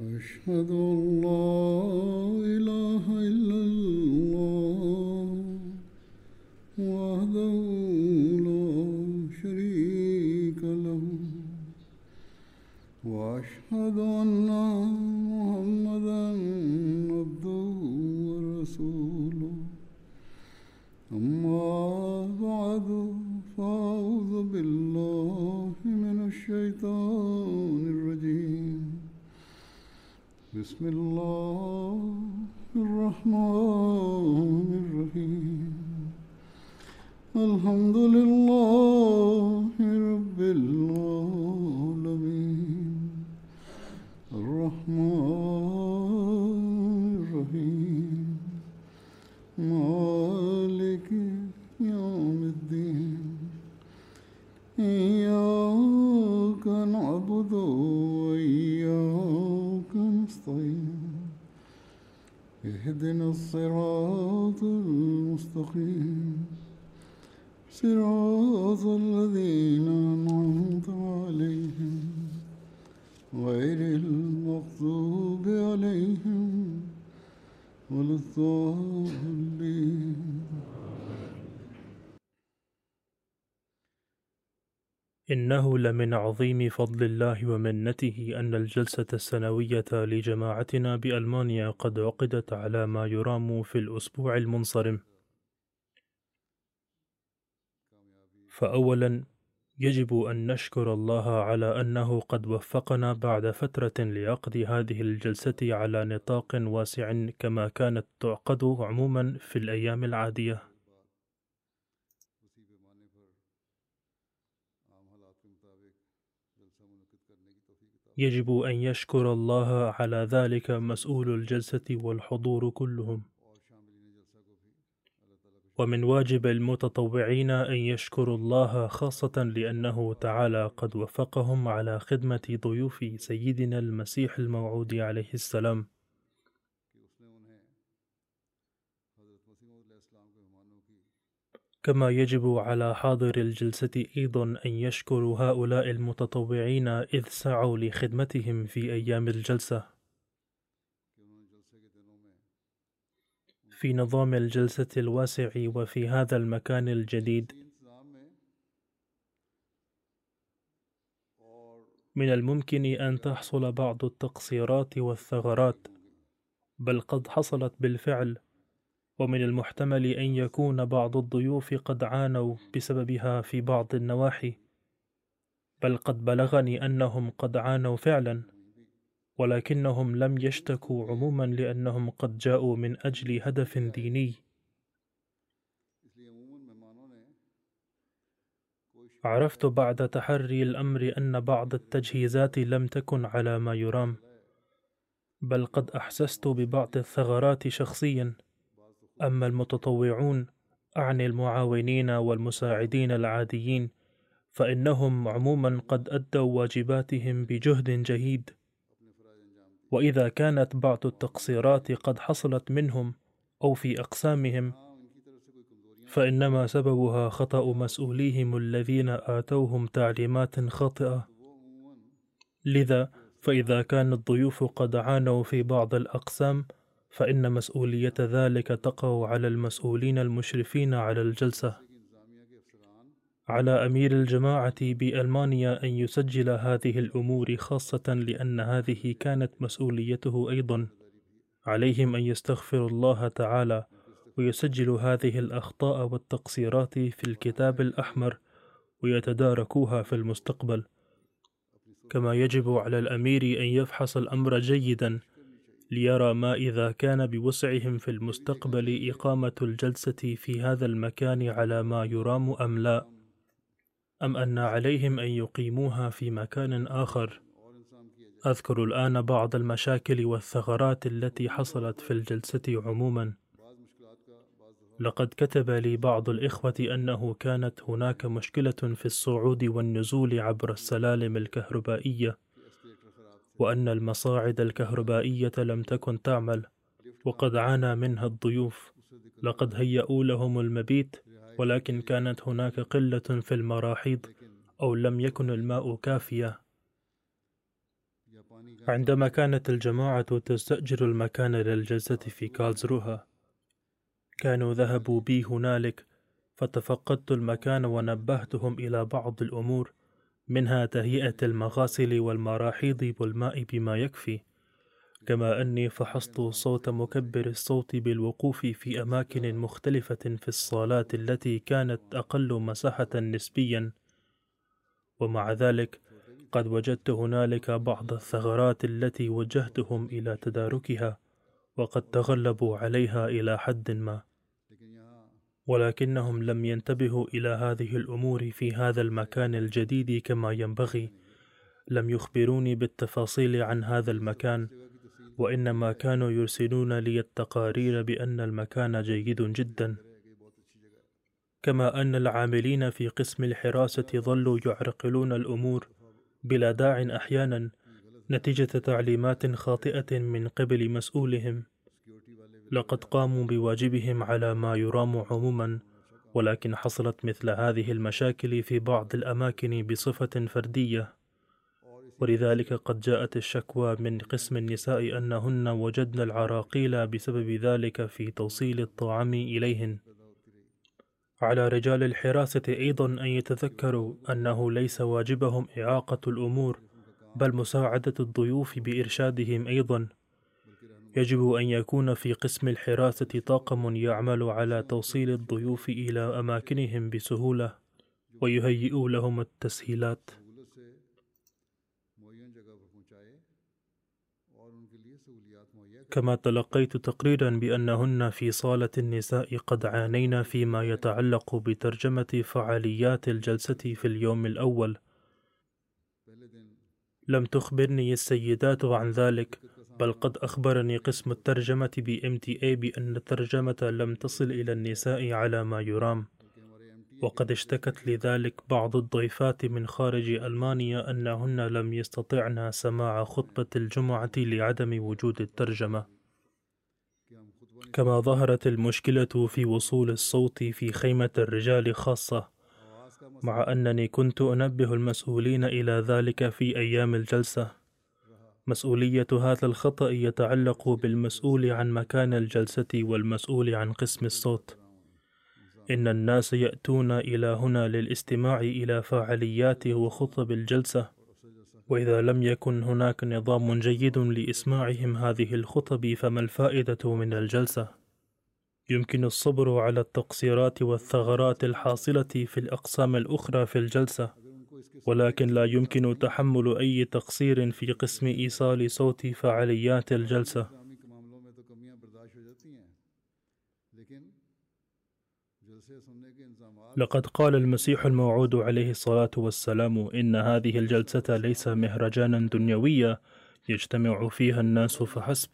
أشهد أن لا إله إلا بسم الله لمن عظيم فضل الله ومنته أن الجلسة السنوية لجماعتنا بألمانيا قد عقدت على ما يرام في الأسبوع المنصرم. فأولاً يجب أن نشكر الله على أنه قد وفقنا بعد فترة لعقد هذه الجلسة على نطاق واسع كما كانت تعقد عموماً في الأيام العادية. يجب أن يشكر الله على ذلك مسؤول الجلسة والحضور كلهم. ومن واجب المتطوعين أن يشكروا الله خاصة لأنه تعالى قد وفقهم على خدمة ضيوف سيدنا المسيح الموعود عليه السلام. كما يجب على حاضر الجلسة أيضا أن يشكروا هؤلاء المتطوعين إذ سعوا لخدمتهم في أيام الجلسة. في نظام الجلسة الواسع وفي هذا المكان الجديد من الممكن أن تحصل بعض التقصيرات والثغرات بل قد حصلت بالفعل ومن المحتمل أن يكون بعض الضيوف قد عانوا بسببها في بعض النواحي بل قد بلغني أنهم قد عانوا فعلا ولكنهم لم يشتكوا عموما لأنهم قد جاءوا من أجل هدف ديني. عرفت بعد تحري الأمر أن بعض التجهيزات لم تكن على ما يرام بل قد أحسست ببعض الثغرات شخصيا. أما المتطوعون أعني المعاونين والمساعدين العاديين فإنهم عموما قد أدوا واجباتهم بجهد جهيد. وإذا كانت بعض التقصيرات قد حصلت منهم أو في أقسامهم فإنما سببها خطأ مسؤوليهم الذين آتوهم تعليمات خاطئة. لذا فإذا كان الضيوف قد عانوا في بعض الأقسام فإن مسؤولية ذلك تقع على المسؤولين المشرفين على الجلسة. على أمير الجماعة بألمانيا أن يسجل هذه الأمور خاصة لأن هذه كانت مسؤوليته أيضا. عليهم أن يستغفروا الله تعالى ويسجلوا هذه الأخطاء والتقصيرات في الكتاب الأحمر ويتداركوها في المستقبل. كما يجب على الأمير أن يفحص الأمر جيدا ليرى ما إذا كان بوسعهم في المستقبل إقامة الجلسة في هذا المكان على ما يرام أم لا أم أن عليهم أن يقيموها في مكان آخر. أذكر الآن بعض المشاكل والثغرات التي حصلت في الجلسة عموما. لقد كتب لي بعض الإخوة أنه كانت هناك مشكلة في الصعود والنزول عبر السلالم الكهربائية. وأن المصاعد الكهربائية لم تكن تعمل وقد عانى منها الضيوف. لقد هيأوا لهم المبيت ولكن كانت هناك قلة في المراحيض أو لم يكن الماء كافيا. عندما كانت الجماعة تستأجر المكان للجلسة في كالزروها كانوا ذهبوا بي هنالك فتفقدت المكان ونبهتهم إلى بعض الأمور. منها تهيئة المغاسل والمراحيض والماء بما يكفي. كما أني فحصت صوت مكبر الصوت بالوقوف في أماكن مختلفة في الصالات التي كانت أقل مساحة نسبيا. ومع ذلك قد وجدت هنالك بعض الثغرات التي وجهتهم إلى تداركها وقد تغلبوا عليها إلى حد ما. ولكنهم لم ينتبهوا إلى هذه الأمور في هذا المكان الجديد كما ينبغي. لم يخبروني بالتفاصيل عن هذا المكان وإنما كانوا يرسلون لي التقارير بأن المكان جيد جدا. كما أن العاملين في قسم الحراسة ظلوا يعرقلون الأمور بلا داع أحيانا نتيجة تعليمات خاطئة من قبل مسؤولهم. لقد قاموا بواجبهم على ما يرام عموما ولكن حصلت مثل هذه المشاكل في بعض الأماكن بصفة فردية. ولذلك قد جاءت الشكوى من قسم النساء أنهن وجدن العراقيل بسبب ذلك في توصيل الطعام إليهن. على رجال الحراسة أيضا أن يتذكروا أنه ليس واجبهم إعاقة الأمور بل مساعدة الضيوف بإرشادهم أيضا. يجب أن يكون في قسم الحراسة طاقم يعمل على توصيل الضيوف إلى أماكنهم بسهولة ويهيئوا لهم التسهيلات. كما تلقيت تقريرا بأنهن في صالة النساء قد عانين فيما يتعلق بترجمة فعاليات الجلسة في اليوم الأول. لم تخبرني السيدات عن ذلك بل قد أخبرني قسم الترجمة ب MTA بأن الترجمة لم تصل إلى النساء على ما يرام. وقد اشتكت لذلك بعض الضيفات من خارج ألمانيا أنهن لم يستطعن سماع خطبة الجمعة لعدم وجود الترجمة. كما ظهرت المشكلة في وصول الصوت في خيمة الرجال خاصة مع أنني كنت أنبه المسؤولين إلى ذلك في أيام الجلسة. مسؤولية هذا الخطأ يتعلق بالمسؤول عن مكان الجلسة والمسؤول عن قسم الصوت إن الناس يأتون إلى هنا للاستماع إلى فعاليات وخطب الجلسة وإذا لم يكن هناك نظام جيد لإسماعهم هذه الخطب فما الفائدة من الجلسة؟ يمكن الصبر على التقصيرات والثغرات الحاصلة في الأقسام الأخرى في الجلسة ولكن لا يمكن تحمل أي تقصير في قسم إيصال صوت فعاليات الجلسة. لقد قال المسيح الموعود عليه الصلاة والسلام إن هذه الجلسة ليس مهرجانا دنيويا يجتمع فيها الناس فحسب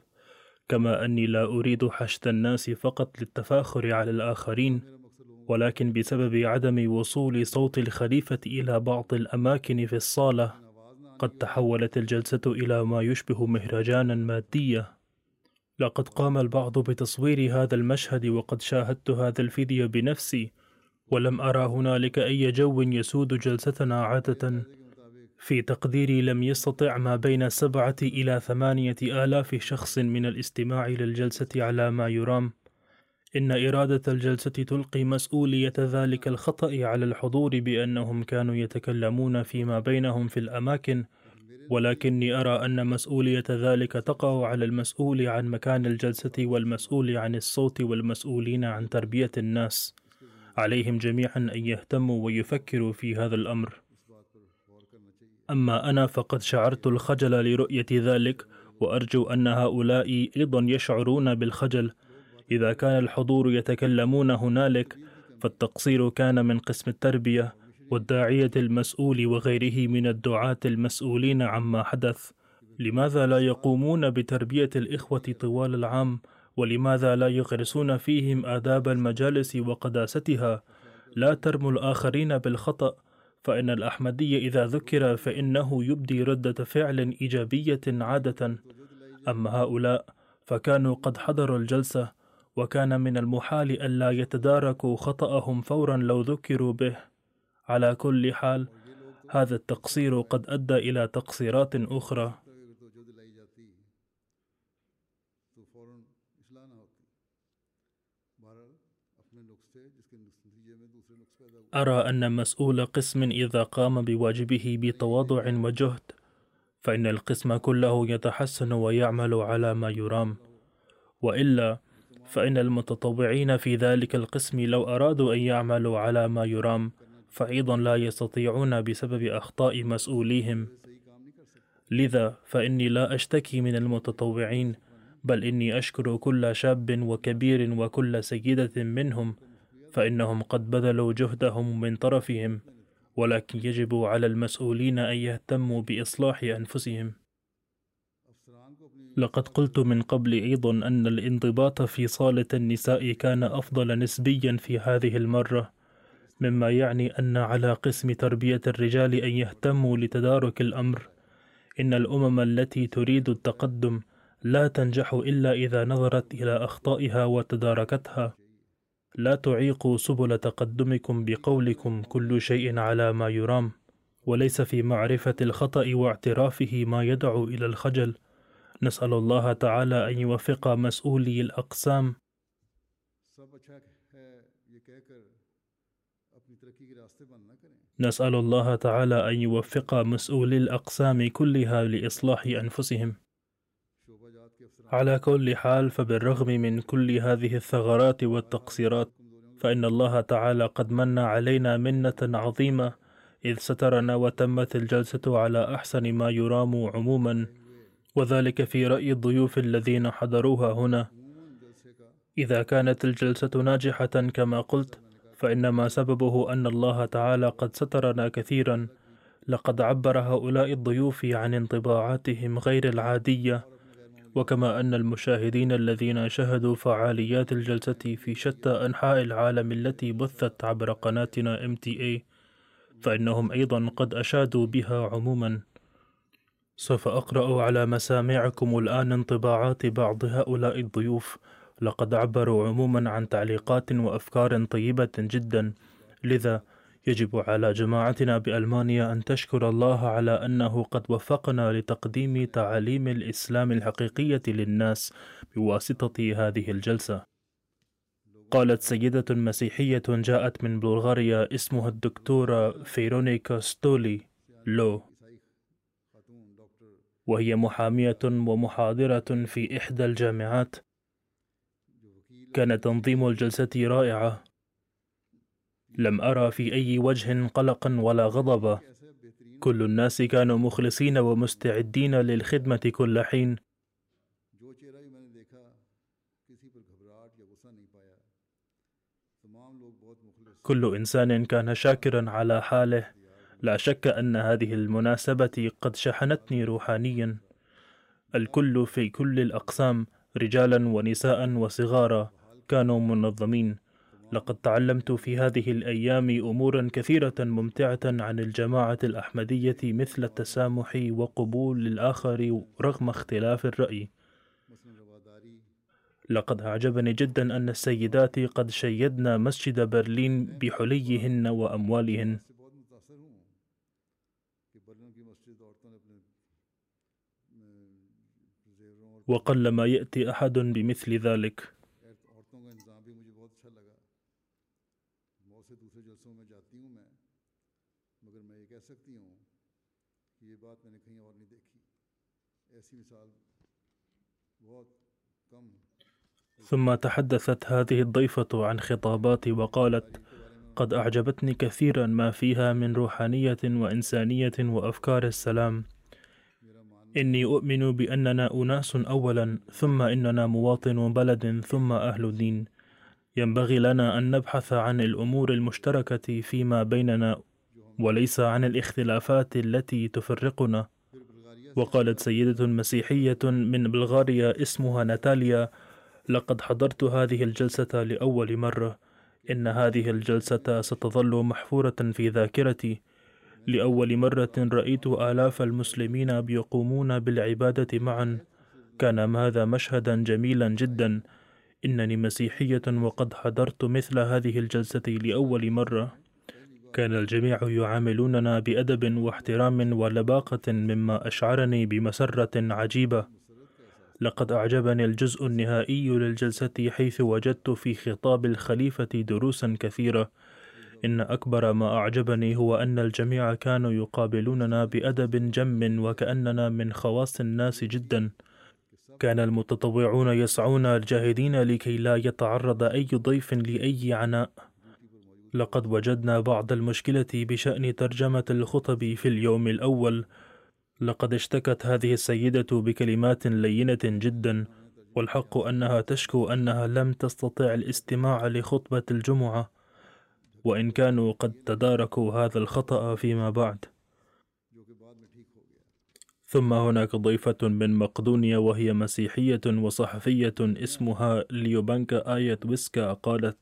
كما أني لا أريد حشد الناس فقط للتفاخر على الآخرين. ولكن بسبب عدم وصول صوت الخليفة إلى بعض الأماكن في الصالة قد تحولت الجلسة إلى ما يشبه مهرجانا ماديا لقد قام البعض بتصوير هذا المشهد وقد شاهدت هذا الفيديو بنفسي ولم أرى هنالك أي جو يسود جلستنا عادة. في تقديري لم يستطع ما بين سبعة إلى ثمانية آلاف شخص من الاستماع للجلسة على ما يرام. إن إرادة الجلسة تلقي مسؤولية ذلك الخطأ على الحضور بأنهم كانوا يتكلمون فيما بينهم في الأماكن. ولكني أرى أن مسؤولية ذلك تقع على المسؤول عن مكان الجلسة والمسؤول عن الصوت والمسؤولين عن تربية الناس. عليهم جميعا أن يهتموا ويفكروا في هذا الأمر. أما أنا فقد شعرت الخجل لرؤية ذلك وأرجو أن هؤلاء أيضا يشعرون بالخجل. إذا كان الحضور يتكلمون هنالك فالتقصير كان من قسم التربية والداعية المسؤول وغيره من الدعاة المسؤولين عما حدث. لماذا لا يقومون بتربية الإخوة طوال العام؟ ولماذا لا يغرسون فيهم آداب المجالس وقداستها؟ لا ترموا الآخرين بالخطأ فإن الأحمدي إذا ذكر فإنه يبدي ردة فعل إيجابية عادة. أما هؤلاء فكانوا قد حضروا الجلسة وكان من المحال ألا يتداركوا خطأهم فورا لو ذكروا به. على كل حال هذا التقصير قد أدى إلى تقصيرات أخرى. أرى أن مسؤول قسم إذا قام بواجبه بتواضع وجهد فإن القسم كله يتحسن ويعمل على ما يرام. وإلا فإن المتطوعين في ذلك القسم لو أرادوا أن يعملوا على ما يرام فأيضا لا يستطيعون بسبب أخطاء مسؤوليهم. لذا فإني لا أشتكي من المتطوعين بل إني أشكر كل شاب وكبير وكل سيدة منهم فإنهم قد بذلوا جهدهم من طرفهم ولكن يجب على المسؤولين أن يهتموا بإصلاح أنفسهم. لقد قلت من قبل أيضا أن الانضباط في صالة النساء كان أفضل نسبيا في هذه المرة مما يعني أن على قسم تربية الرجال أن يهتموا لتدارك الأمر. إن الأمم التي تريد التقدم لا تنجح إلا إذا نظرت إلى أخطائها وتداركتها. لا تعيقوا سبل تقدمكم بقولكم كل شيء على ما يرام وليس في معرفة الخطأ واعترافه ما يدعو إلى الخجل. نسأل الله تعالى أن يوفق مسؤولي الأقسام. نسأل الله تعالى أن يوفق مسؤولي الأقسام كلها لإصلاح أنفسهم. على كل حال فبالرغم من كل هذه الثغرات والتقصيرات فإن الله تعالى قد من علينا منة عظيمة إذ سترنا وتمت الجلسة على أحسن ما يرام عموما. وذلك في رأي الضيوف الذين حضروها هنا. إذا كانت الجلسة ناجحة كما قلت فإنما سببه أن الله تعالى قد سترنا كثيرا. لقد عبر هؤلاء الضيوف عن انطباعاتهم غير العادية. وكما أن المشاهدين الذين شهدوا فعاليات الجلسة في شتى أنحاء العالم التي بثت عبر قناتنا MTA فإنهم أيضا قد أشادوا بها عموما. سوف أقرأ على مسامعكم الآن انطباعات بعض هؤلاء الضيوف. لقد عبروا عموما عن تعليقات وأفكار طيبة جدا. لذا يجب على جماعتنا بألمانيا أن تشكر الله على أنه قد وفقنا لتقديم تعاليم الإسلام الحقيقية للناس بواسطة هذه الجلسة. قالت سيدة مسيحية جاءت من بلغاريا اسمها الدكتورة فيرونيكا ستولي. لو. وهي محامية ومحاضرة في إحدى الجامعات. كان تنظيم الجلسة رائعة. لم أرى في أي وجه قلقا ولا غضب كل الناس كانوا مخلصين ومستعدين للخدمة كل حين. كل إنسان كان شاكرا على حاله. لا شك أن هذه المناسبة قد شحنتني روحانيا. الكل في كل الأقسام رجالا ونساء وصغارا كانوا منظمين. لقد تعلمت في هذه الأيام أمورا كثيرة ممتعة عن الجماعة الأحمدية مثل التسامح وقبول الآخر رغم اختلاف الرأي. لقد أعجبني جدا أن السيدات قد شيدن مسجد برلين بحليهن وأموالهن. وقلما يأتي أحد بمثل ذلك. ثم تحدثت هذه الضيفة عن خطاباتي وقالت قد أعجبتني كثيرا ما فيها من روحانية وإنسانية وأفكار السلام. إني أؤمن بأننا أناس أولا ثم إننا مواطن بلد ثم أهل دين. ينبغي لنا أن نبحث عن الأمور المشتركة فيما بيننا وليس عن الاختلافات التي تفرقنا. وقالت سيدة مسيحية من بلغاريا اسمها ناتاليا لقد حضرت هذه الجلسة لأول مرة. إن هذه الجلسة ستظل محفورة في ذاكرتي. لأول مرة رأيت آلاف المسلمين بيقومون بالعبادة معا. كان هذا مشهدا جميلا جدا. إنني مسيحية وقد حضرت مثل هذه الجلسة لأول مرة. كان الجميع يعاملوننا بأدب واحترام ولباقة مما أشعرني بمسرة عجيبة. لقد أعجبني الجزء النهائي للجلسة حيث وجدت في خطاب الخليفة دروسا كثيرة. إن أكبر ما أعجبني هو أن الجميع كانوا يقابلوننا بأدب جم وكأننا من خواص الناس جدا. كان المتطوعون يسعون جاهدين لكي لا يتعرض أي ضيف لأي عناء. لقد وجدنا بعض المشكلة بشأن ترجمة الخطب في اليوم الأول. لقد اشتكت هذه السيدة بكلمات لينة جدا والحق أنها تشكو أنها لم تستطع الاستماع لخطبة الجمعة. وإن كانوا قد تداركوا هذا الخطأ فيما بعد. ثم هناك ضيفة من مقدونيا وهي مسيحية وصحفية اسمها ليوبانكا آية ويسكا قالت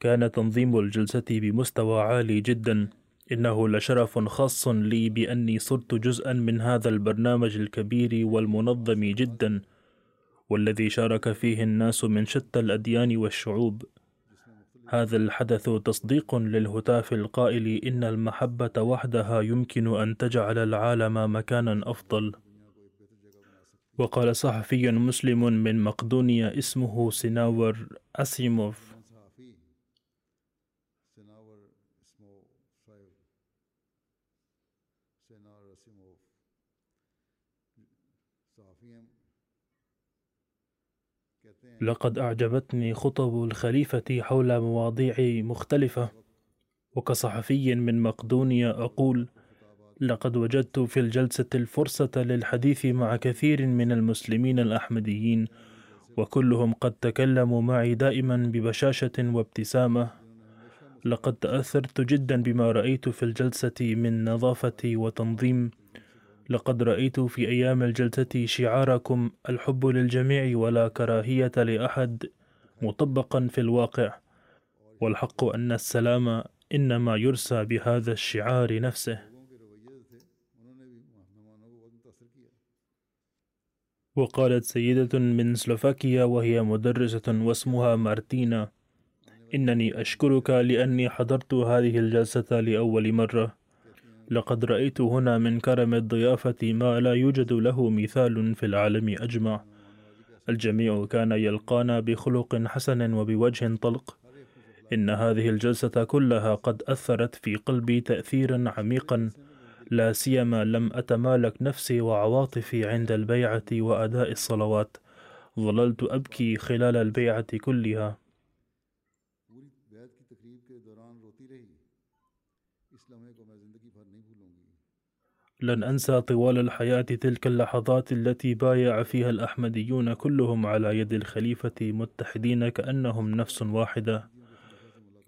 كان تنظيم الجلسة بمستوى عالي جدا. إنه لشرف خاص لي بأني صرت جزءا من هذا البرنامج الكبير والمنظم جدا والذي شارك فيه الناس من شتى الأديان والشعوب. هذا الحدث تصديق للهتاف القائل إن المحبة وحدها يمكن أن تجعل العالم مكانا أفضل. وقال صحفي مسلم من مقدونيا اسمه سيناور أسيموف. لقد أعجبتني خطب الخليفة حول مواضيع مختلفة. وكصحفي من مقدونيا أقول لقد وجدت في الجلسة الفرصة للحديث مع كثير من المسلمين الأحمديين وكلهم قد تكلموا معي دائما ببشاشة وابتسامة. لقد تأثرت جدا بما رأيت في الجلسة من نظافة وتنظيم لقد رأيت في أيام الجلسة شعاركم الحب للجميع ولا كراهية لأحد مطبقا في الواقع والحق أن السلام إنما يرسى بهذا الشعار نفسه. وقالت سيدة من سلوفاكيا وهي مدرسة واسمها مارتينا إنني أشكرك لأني حضرت هذه الجلسة لأول مرة. لقد رأيت هنا من كرم الضيافة ما لا يوجد له مثال في العالم أجمع. الجميع كان يلقانا بخلق حسن وبوجه طلق. إن هذه الجلسة كلها قد أثرت في قلبي تأثيرا عميقا. لا سيما لم أتمالك نفسي وعواطفي عند البيعة وأداء الصلوات. ظللت أبكي خلال البيعة كلها. لن أنسى طوال الحياة تلك اللحظات التي بايع فيها الأحمديون كلهم على يد الخليفة متحدين كأنهم نفس واحدة.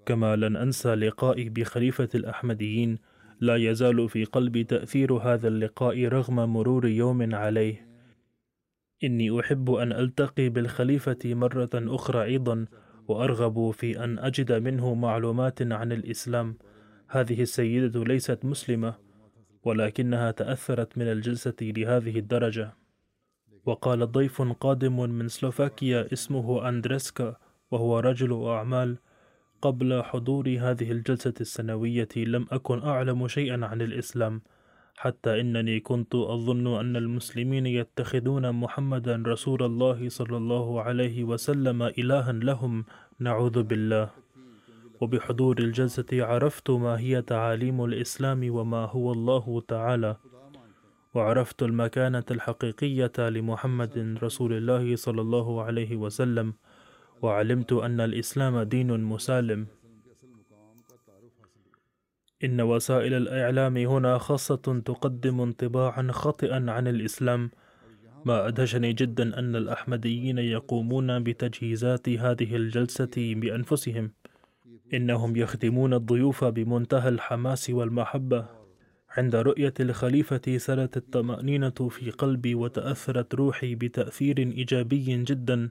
كما لن أنسى لقائي بخليفة الأحمديين لا يزال في قلبي تأثير هذا اللقاء رغم مرور يوم عليه. إني أحب أن ألتقي بالخليفة مرة أخرى أيضا وأرغب في أن أجد منه معلومات عن الإسلام. هذه السيدة ليست مسلمة. ولكنها تأثرت من الجلسة لهذه الدرجة. وقال ضيف قادم من سلوفاكيا اسمه أندريسكا وهو رجل أعمال. قبل حضور هذه الجلسة السنوية لم أكن أعلم شيئا عن الإسلام حتى إنني كنت أظن أن المسلمين يتخذون محمدا رسول الله صلى الله عليه وسلم إلها لهم. نعوذ بالله. وبحضور الجلسة عرفت ما هي تعاليم الإسلام وما هو الله تعالى. وعرفت المكانة الحقيقية لمحمد رسول الله صلى الله عليه وسلم. وعلمت أن الإسلام دين مسالم. إن وسائل الإعلام هنا خاصة تقدم انطباعا خاطئا عن الإسلام. ما أدهشني جدا أن الأحمديين يقومون بتجهيزات هذه الجلسة بأنفسهم. إنهم يخدمون الضيوف بمنتهى الحماس والمحبة. عند رؤية الخليفة سرت الطمأنينة في قلبي وتأثرت روحي بتأثير إيجابي جدا.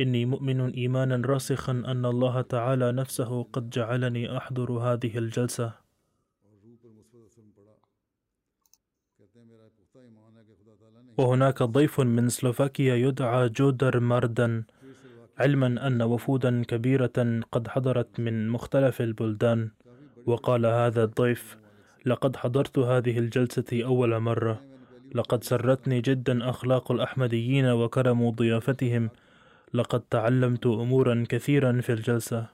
إني مؤمن إيمانا راسخا أن الله تعالى نفسه قد جعلني أحضر هذه الجلسة. وهناك ضيف من سلوفاكيا يدعى جودر ماردن. علما أن وفودا كبيرة قد حضرت من مختلف البلدان. وقال هذا الضيف لقد حضرت هذه الجلسة أول مرة. لقد سرتني جدا أخلاق الأحمديين وكرم ضيافتهم. لقد تعلمت أمورا كثيرا في الجلسة.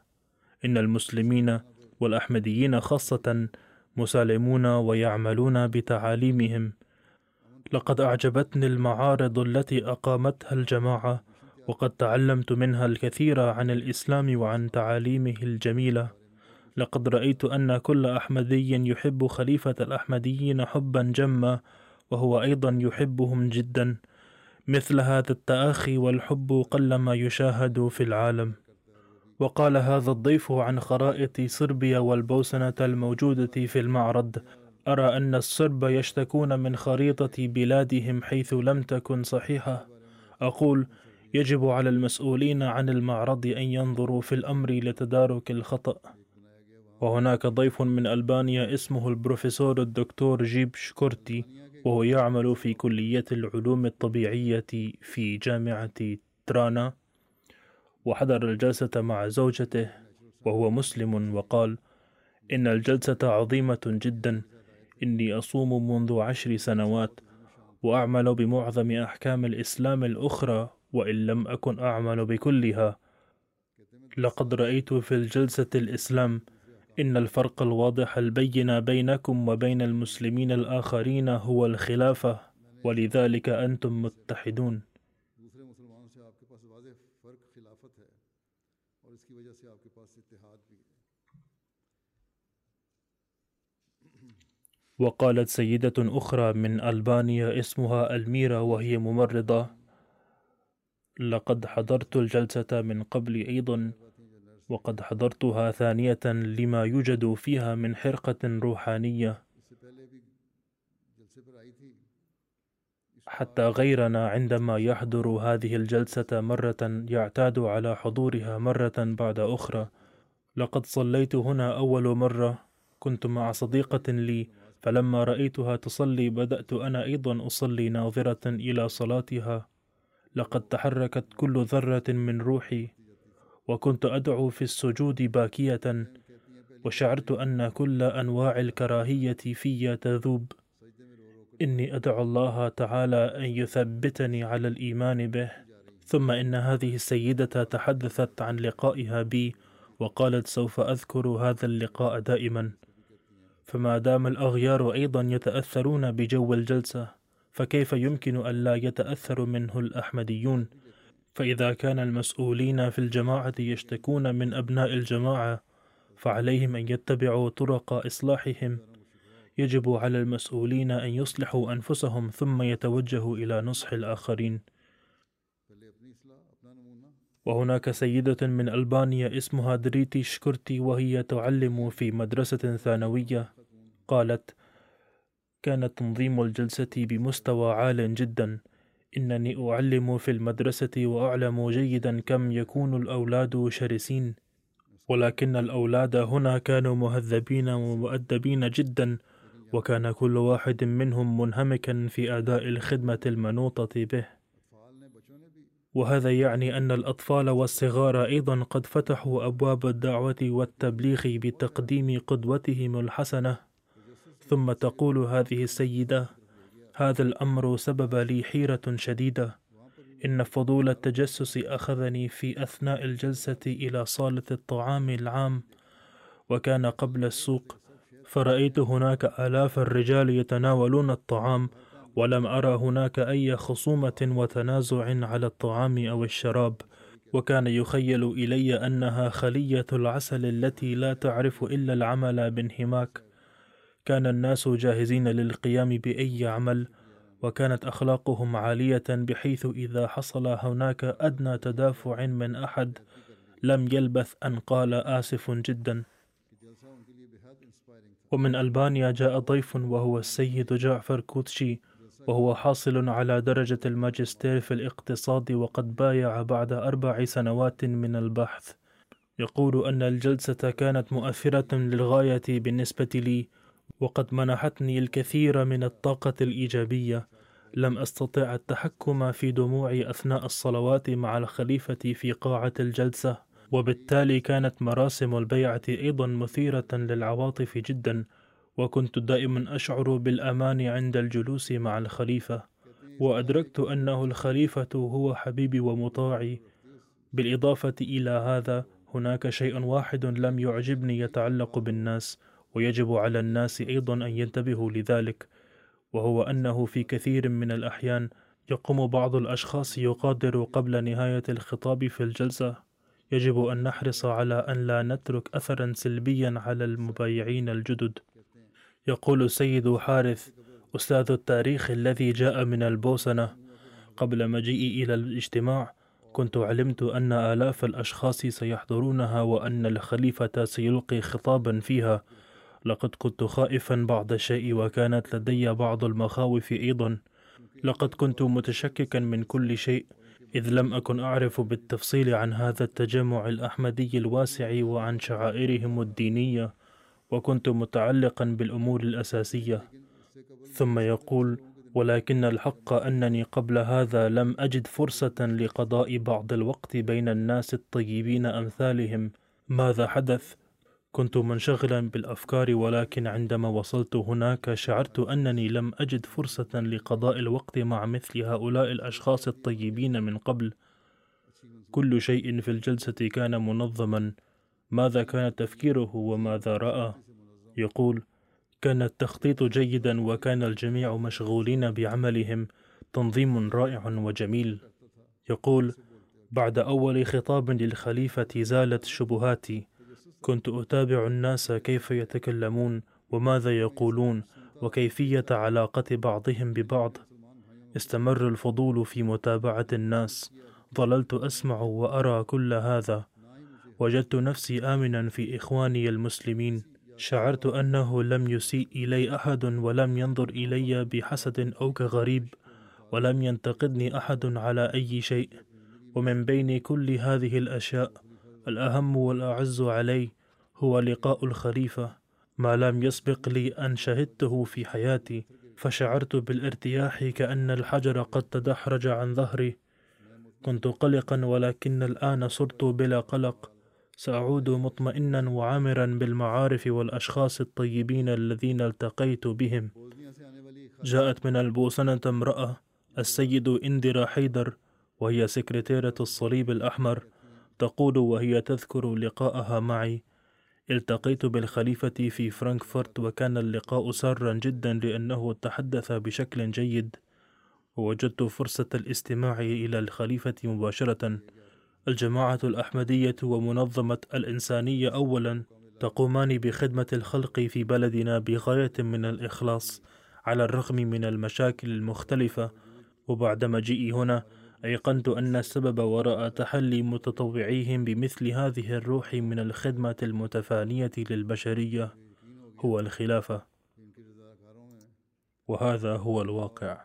إن المسلمين والأحمديين خاصة مسالمون ويعملون بتعاليمهم. لقد أعجبتني المعارض التي أقامتها الجماعة وقد تعلمت منها الكثير عن الإسلام وعن تعاليمه الجميلة. لقد رأيت أن كل أحمدي يحب خليفة الأحمديين حبا جما وهو أيضا يحبهم جدا. مثل هذا التآخي والحب قلما يشاهد في العالم. وقال هذا الضيف عن خرائط صربيا والبوسنة الموجودة في المعرض أرى أن الصرب يشتكون من خريطة بلادهم حيث لم تكن صحيحة. أقول يجب على المسؤولين عن المعرض أن ينظروا في الأمر لتدارك الخطأ. وهناك ضيف من ألبانيا اسمه البروفيسور الدكتور جيب شكورتي وهو يعمل في كلية العلوم الطبيعية في جامعة ترانا. وحضر الجلسة مع زوجته وهو مسلم وقال إن الجلسة عظيمة جدا إني أصوم منذ عشر سنوات وأعمل بمعظم أحكام الإسلام الأخرى وإن لم أكن أعمل بكلها. لقد رأيت في الجلسة الإسلام إن الفرق الواضح البين بينكم وبين المسلمين الآخرين هو الخلافة ولذلك أنتم متحدون. وقالت سيدة أخرى من ألبانيا اسمها ألميرا وهي ممرضة. لقد حضرت الجلسة من قبل أيضا وقد حضرتها ثانية لما يوجد فيها من حرقة روحانية. حتى غيرنا عندما يحضر هذه الجلسة مرة يعتاد على حضورها مرة بعد أخرى. لقد صليت هنا أول مرة كنت مع صديقة لي فلما رأيتها تصلي بدأت أنا أيضا أصلي ناظرة إلى صلاتها. لقد تحركت كل ذرة من روحي وكنت أدعو في السجود باكية وشعرت أن كل أنواع الكراهية في تذوب. إني أدعو الله تعالى أن يثبتني على الإيمان به ثم إن هذه السيدة تحدثت عن لقائها بي وقالت سوف أذكر هذا اللقاء دائما. فما دام الأغيار أيضا يتأثرون بجو الجلسة فكيف يمكن ألا يتأثر منه الأحمديون؟ فإذا كان المسؤولين في الجماعة يشتكون من أبناء الجماعة فعليهم أن يتبعوا طرق إصلاحهم. يجب على المسؤولين أن يصلحوا أنفسهم ثم يتوجهوا إلى نصح الآخرين. وهناك سيدة من ألبانيا اسمها دريتي شكرتي وهي تعلم في مدرسة ثانوية. قالت كان تنظيم الجلسة بمستوى عال جدا. إنني أعلم في المدرسة وأعلم جيدا كم يكون الأولاد شرسين. ولكن الأولاد هنا كانوا مهذبين ومؤدبين جدا وكان كل واحد منهم منهمكا في أداء الخدمة المنوطة به. وهذا يعني أن الأطفال والصغار أيضا قد فتحوا أبواب الدعوة والتبليغ بتقديم قدوتهم الحسنة. ثم تقول هذه السيدة هذا الأمر سبب لي حيرة شديدة. إن فضول التجسس أخذني في أثناء الجلسة إلى صالة الطعام العام وكان قبل السوق فرأيت هناك آلاف الرجال يتناولون الطعام ولم أرى هناك أي خصومة وتنازع على الطعام أو الشراب. وكان يخيل إلي أنها خلية العسل التي لا تعرف إلا العمل بانهماك. كان الناس جاهزين للقيام بأي عمل وكانت أخلاقهم عالية بحيث إذا حصل هناك أدنى تدافع من أحد لم يلبث أن قال آسف جدا. ومن ألبانيا جاء ضيف وهو السيد جعفر كوتشي وهو حاصل على درجة الماجستير في الاقتصاد وقد بايع بعد أربع سنوات من البحث. يقول أن الجلسة كانت مؤثرة للغاية بالنسبة لي وقد منحتني الكثير من الطاقة الإيجابية. لم أستطع التحكم في دموعي أثناء الصلوات مع الخليفة في قاعة الجلسة وبالتالي كانت مراسم البيعة أيضا مثيرة للعواطف جدا وكنت دائما أشعر بالأمان عند الجلوس مع الخليفة. وأدركت أنه الخليفة هو حبيبي ومطاعي. بالإضافة إلى هذا هناك شيء واحد لم يعجبني يتعلق بالناس. ويجب على الناس أيضا أن ينتبهوا لذلك وهو أنه في كثير من الأحيان يقوم بعض الأشخاص يقادر قبل نهاية الخطاب في الجلسة. يجب أن نحرص على أن لا نترك أثرا سلبيا على المبايعين الجدد. يقول السيد حارث أستاذ التاريخ الذي جاء من البوسنة قبل مجيئي إلى الاجتماع كنت علمت أن آلاف الأشخاص سيحضرونها وأن الخليفة سيلقي خطابا فيها. لقد كنت خائفا بعض الشيء وكانت لدي بعض المخاوف أيضا. لقد كنت متشككا من كل شيء إذ لم أكن أعرف بالتفصيل عن هذا التجمع الأحمدي الواسع وعن شعائرهم الدينية وكنت متعلقا بالأمور الأساسية. ثم يقول ولكن الحق أنني قبل هذا لم أجد فرصة لقضاء بعض الوقت بين الناس الطيبين أمثالهم. ماذا حدث؟ كنت منشغلا بالأفكار ولكن عندما وصلت هناك شعرت أنني لم أجد فرصة لقضاء الوقت مع مثل هؤلاء الأشخاص الطيبين من قبل. كل شيء في الجلسة كان منظما. ماذا كان تفكيره وماذا رأى؟ يقول كان التخطيط جيدا وكان الجميع مشغولين بعملهم. تنظيم رائع وجميل. يقول بعد أول خطاب للخليفة زالت شبهاتي. كنت أتابع الناس كيف يتكلمون وماذا يقولون وكيفية علاقة بعضهم ببعض. استمر الفضول في متابعة الناس. ظللت أسمع وأرى كل هذا. وجدت نفسي آمنا في إخواني المسلمين. شعرت أنه لم يسيء إلي أحد ولم ينظر إلي بحسد أو كغريب. ولم ينتقدني أحد على أي شيء. ومن بين كل هذه الأشياء الأهم والأعز علي هو لقاء الخليفة. ما لم يسبق لي أن شهدته في حياتي فشعرت بالارتياح كأن الحجر قد تدحرج عن ظهري. كنت قلقا ولكن الآن صرت بلا قلق. سأعود مطمئنا وعامرا بالمعارف والأشخاص الطيبين الذين التقيت بهم. جاءت من البوسنة امرأة السيد إندرا حيدر وهي سكرتيرة الصليب الأحمر. تقول وهي تذكر لقاءها معي. التقيت بالخليفة في فرانكفورت وكان اللقاء سارا جدا لأنه تحدث بشكل جيد. ووجدت فرصة الاستماع إلى الخليفة مباشرة. الجماعة الأحمدية ومنظمة الإنسانية أولا تقومان بخدمة الخلق في بلدنا بغاية من الإخلاص على الرغم من المشاكل المختلفة. وبعد مجيئي هنا أيقنت أن السبب وراء تحلي متطوعيهم بمثل هذه الروح من الخدمة المتفانية للبشرية هو الخلافة. وهذا هو الواقع.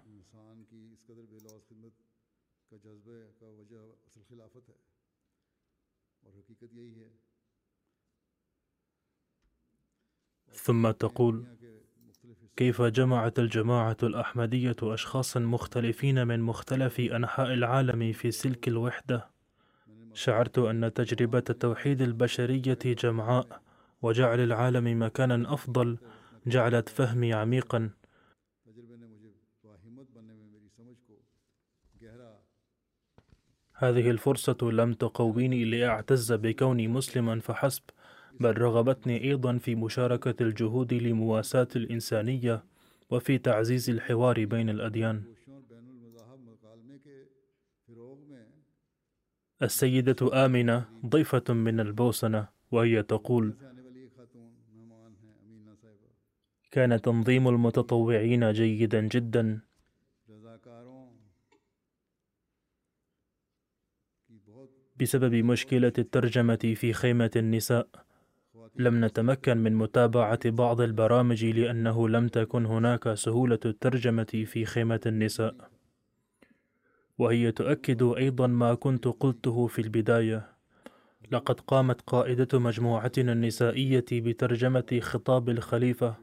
ثم تقول كيف جمعت الجماعة الأحمدية أشخاصا مختلفين من مختلف أنحاء العالم في سلك الوحدة؟ شعرت أن تجربة توحيد البشرية جمعاء وجعل العالم مكانا أفضل جعلت فهمي عميقا. هذه الفرصة لم تقويني لأعتز بكوني مسلما فحسب بل رغبتني أيضا في مشاركة الجهود لمواساة الإنسانية وفي تعزيز الحوار بين الأديان. السيدة آمنة ضيفة من البوسنة وهي تقول كان تنظيم المتطوعين جيدا جدا. بسبب مشكلة الترجمة في خيمة النساء لم نتمكن من متابعة بعض البرامج لأنه لم تكن هناك سهولة الترجمة في خيمة النساء. وهي تؤكد أيضا ما كنت قلته في البداية. لقد قامت قائدة مجموعتنا النسائية بترجمة خطاب الخليفة.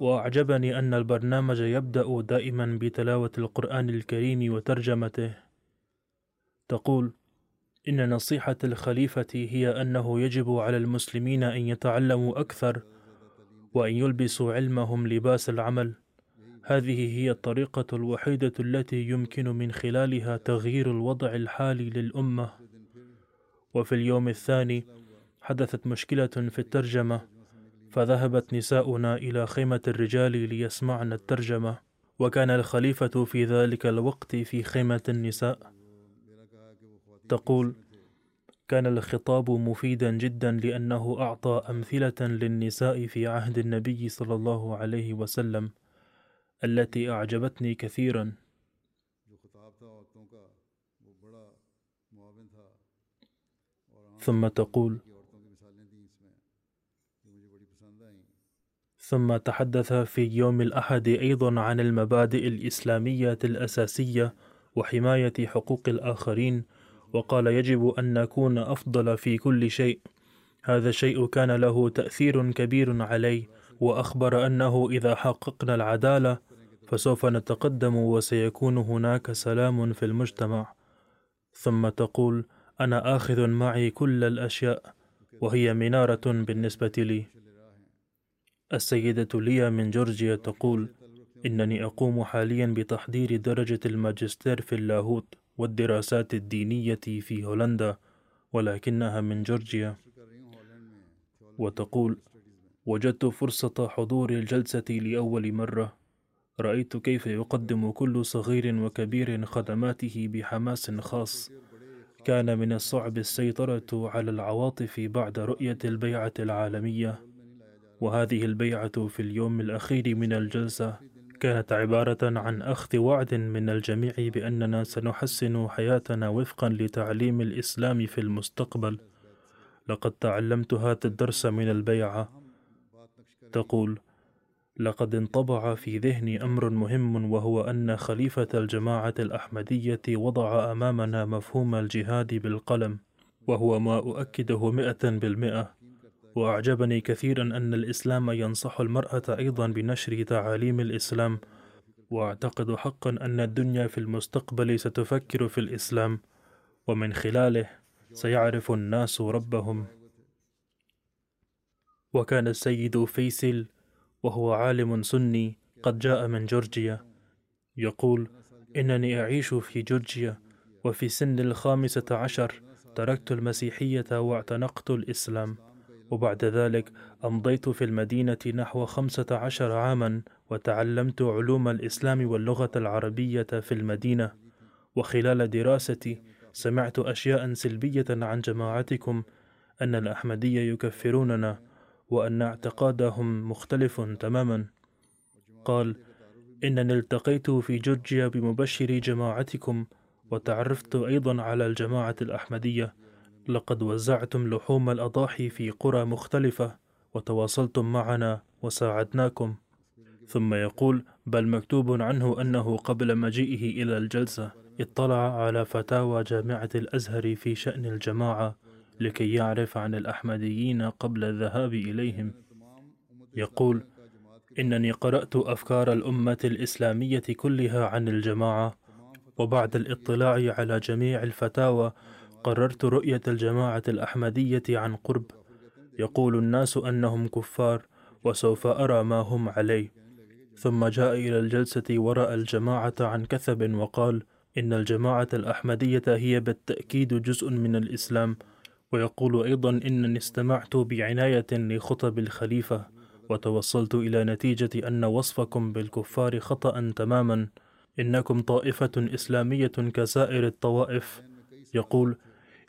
وأعجبني أن البرنامج يبدأ دائما بتلاوة القرآن الكريم وترجمته. تقول إن نصيحة الخليفة هي أنه يجب على المسلمين أن يتعلموا أكثر وأن يلبسوا علمهم لباس العمل. هذه هي الطريقة الوحيدة التي يمكن من خلالها تغيير الوضع الحالي للأمة. وفي اليوم الثاني حدثت مشكلة في الترجمة فذهبت نساؤنا إلى خيمة الرجال ليسمعن الترجمة. وكان الخليفة في ذلك الوقت في خيمة النساء. تقول كان الخطاب مفيدا جدا لأنه أعطى أمثلة للنساء في عهد النبي صلى الله عليه وسلم التي أعجبتني كثيرا. ثم تقول ثم تحدث في يوم الأحد أيضا عن المبادئ الإسلامية الأساسية وحماية حقوق الآخرين وقال يجب أن نكون أفضل في كل شيء. هذا الشيء كان له تأثير كبير علي وأخبر أنه إذا حققنا العدالة فسوف نتقدم وسيكون هناك سلام في المجتمع. ثم تقول أنا آخذ معي كل الأشياء وهي منارة بالنسبة لي. السيدة ليا من جورجيا تقول إنني أقوم حاليا بتحضير درجة الماجستير في اللاهوت. والدراسات الدينية في هولندا ولكنها من جورجيا. وتقول وجدت فرصة حضور الجلسة لأول مرة. رأيت كيف يقدم كل صغير وكبير خدماته بحماس خاص. كان من الصعب السيطرة على العواطف بعد رؤية البيعة العالمية. وهذه البيعة في اليوم الأخير من الجلسة. كانت عبارة عن أخذ وعد من الجميع بأننا سنحسن حياتنا وفقا لتعليم الإسلام في المستقبل. لقد تعلمت هذا الدرس من البيعة. تقول لقد انطبع في ذهني أمر مهم وهو أن خليفة الجماعة الأحمدية وضع أمامنا مفهوم الجهاد بالقلم وهو ما أؤكده مئة بالمئة. وأعجبني كثيرا أن الإسلام ينصح المرأة أيضا بنشر تعاليم الإسلام وأعتقد حقا أن الدنيا في المستقبل ستفكر في الإسلام ومن خلاله سيعرف الناس ربهم. وكان السيد فيسل وهو عالم سني قد جاء من جورجيا يقول إنني أعيش في جورجيا وفي سن الخامسة عشر تركت المسيحية واعتنقت الإسلام. وبعد ذلك أمضيت في المدينة نحو خمسة عشر عاما وتعلمت علوم الإسلام واللغة العربية في المدينة. وخلال دراستي سمعت أشياء سلبية عن جماعتكم أن الأحمدية يكفروننا وأن اعتقادهم مختلف تماما. قال إنني التقيت في جورجيا بمبشر جماعتكم وتعرفت أيضا على الجماعة الأحمدية لقد وزعتم لحوم الأضاحي في قرى مختلفة وتواصلتم معنا وساعدناكم. ثم يقول بل مكتوب عنه أنه قبل مجيئه إلى الجلسة اطلع على فتاوى جامعة الأزهر في شأن الجماعة لكي يعرف عن الأحمديين قبل الذهاب إليهم. يقول إنني قرأت أفكار الأمة الإسلامية كلها عن الجماعة وبعد الاطلاع على جميع الفتاوى قررت رؤية الجماعة الأحمدية عن قرب. يقول الناس أنهم كفار وسوف أرى ما هم عليه. ثم جاء إلى الجلسة ورأى الجماعة عن كثب وقال إن الجماعة الأحمدية هي بالتأكيد جزء من الإسلام. ويقول أيضا إنني استمعت بعناية لخطب الخليفة وتوصلت إلى نتيجة أن وصفكم بالكفار خطأ تماما. إنكم طائفة إسلامية كسائر الطوائف. يقول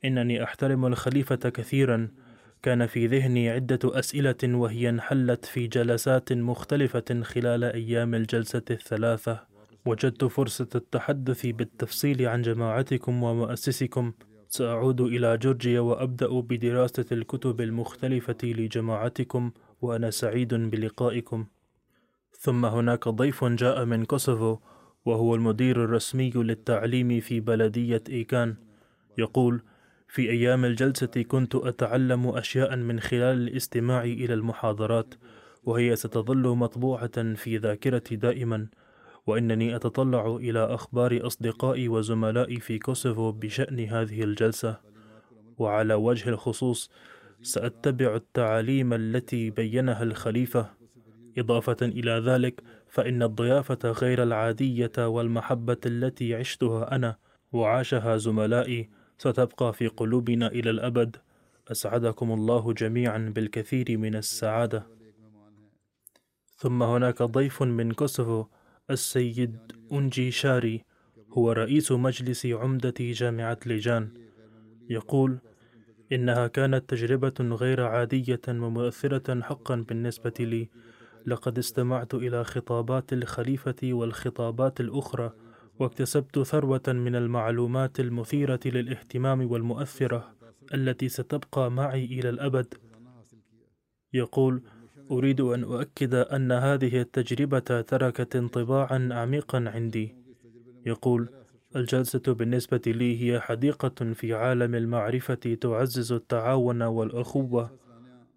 إنني أحترم الخليفة كثيرا. كان في ذهني عدة أسئلة وهي انحلت في جلسات مختلفة خلال أيام الجلسة الثلاثة. وجدت فرصة التحدث بالتفصيل عن جماعتكم ومؤسسكم. سأعود إلى جورجيا وأبدأ بدراسة الكتب المختلفة لجماعتكم وأنا سعيد بلقائكم. ثم هناك ضيف جاء من كوسوفو وهو المدير الرسمي للتعليم في بلدية إيكان. يقول في أيام الجلسة كنت أتعلم أشياء من خلال الاستماع إلى المحاضرات وهي ستظل مطبوعة في ذاكرتي دائما وإنني أتطلع إلى أخبار أصدقائي وزملائي في كوسوفو بشأن هذه الجلسة. وعلى وجه الخصوص سأتبع التعاليم التي بينها الخليفة. إضافة إلى ذلك فإن الضيافة غير العادية والمحبة التي عشتها أنا وعاشها زملائي ستبقى في قلوبنا إلى الأبد. أسعدكم الله جميعا بالكثير من السعادة. ثم هناك ضيف من كوسوفو السيد أنجي شاري هو رئيس مجلس عمدة جامعة ليجان. يقول إنها كانت تجربة غير عادية ومؤثرة حقا بالنسبة لي. لقد استمعت إلى خطابات الخليفة والخطابات الأخرى واكتسبت ثروة من المعلومات المثيرة للاهتمام والمؤثرة التي ستبقى معي إلى الأبد. يقول أريد أن أؤكد أن هذه التجربة تركت انطباعا عميقا عندي. يقول الجلسة بالنسبة لي هي حديقة في عالم المعرفة تعزز التعاون والأخوة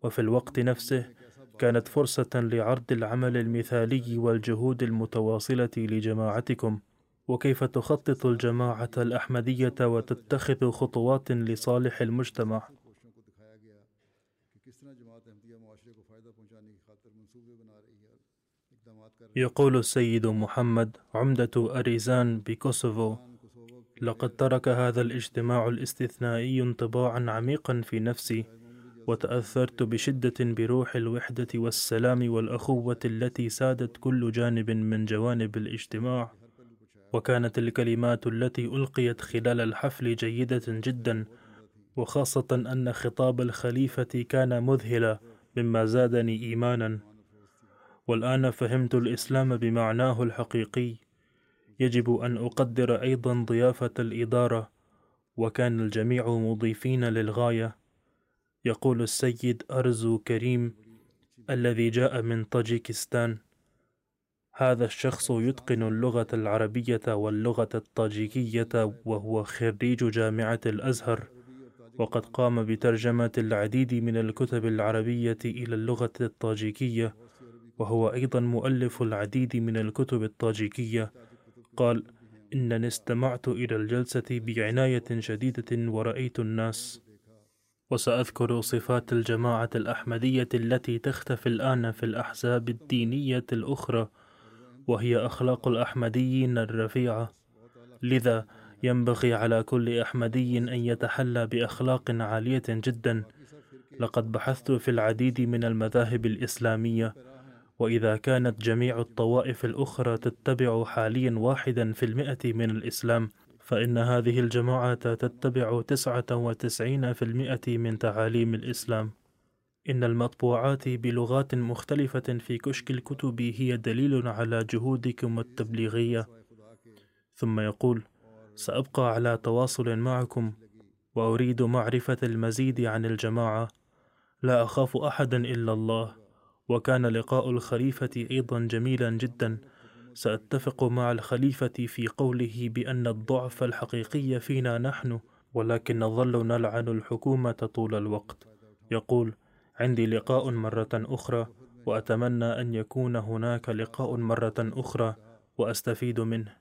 وفي الوقت نفسه كانت فرصة لعرض العمل المثالي والجهود المتواصلة لجماعتكم. وكيف تخطط الجماعة الأحمدية وتتخذ خطوات لصالح المجتمع؟ يقول السيد محمد عمدة أريزان بكوسوفو لقد ترك هذا الاجتماع الاستثنائي انطباعا عميقا في نفسي وتأثرت بشدة بروح الوحدة والسلام والأخوة التي سادت كل جانب من جوانب الاجتماع. وكانت الكلمات التي ألقيت خلال الحفل جيدة جدا وخاصة أن خطاب الخليفة كان مذهلا مما زادني إيمانا. والآن فهمت الإسلام بمعناه الحقيقي. يجب أن أقدر أيضا ضيافة الإدارة وكان الجميع مضيفين للغاية. يقول السيد أرزو كريم الذي جاء من طاجيكستان هذا الشخص يتقن اللغة العربية واللغة الطاجيكية وهو خريج جامعة الأزهر. وقد قام بترجمة العديد من الكتب العربية إلى اللغة الطاجيكية وهو أيضا مؤلف العديد من الكتب الطاجيكية. قال إنني استمعت إلى الجلسة بعناية شديدة ورأيت الناس. وسأذكر صفات الجماعة الأحمدية التي تختفي الآن في الأحزاب الدينية الأخرى وهي أخلاق الأحمديين الرفيعة لذا ينبغي على كل أحمدي أن يتحلى بأخلاق عالية جدا. لقد بحثت في العديد من المذاهب الإسلامية وإذا كانت جميع الطوائف الأخرى تتبع حاليا واحدا في المئة من الإسلام فإن هذه الجماعة تتبع تسعة وتسعين في المئة من تعاليم الإسلام. إن المطبوعات بلغات مختلفة في كشك الكتب هي دليل على جهودكم التبليغية. ثم يقول سأبقى على تواصل معكم وأريد معرفة المزيد عن الجماعة. لا أخاف أحدا إلا الله. وكان لقاء الخليفة أيضا جميلا جدا. سأتفق مع الخليفة في قوله بأن الضعف الحقيقي فينا نحن ولكن نظل نلعن الحكومة طول الوقت. يقول عندي لقاء مرة أخرى وأتمنى أن يكون هناك لقاء مرة أخرى وأستفيد منه.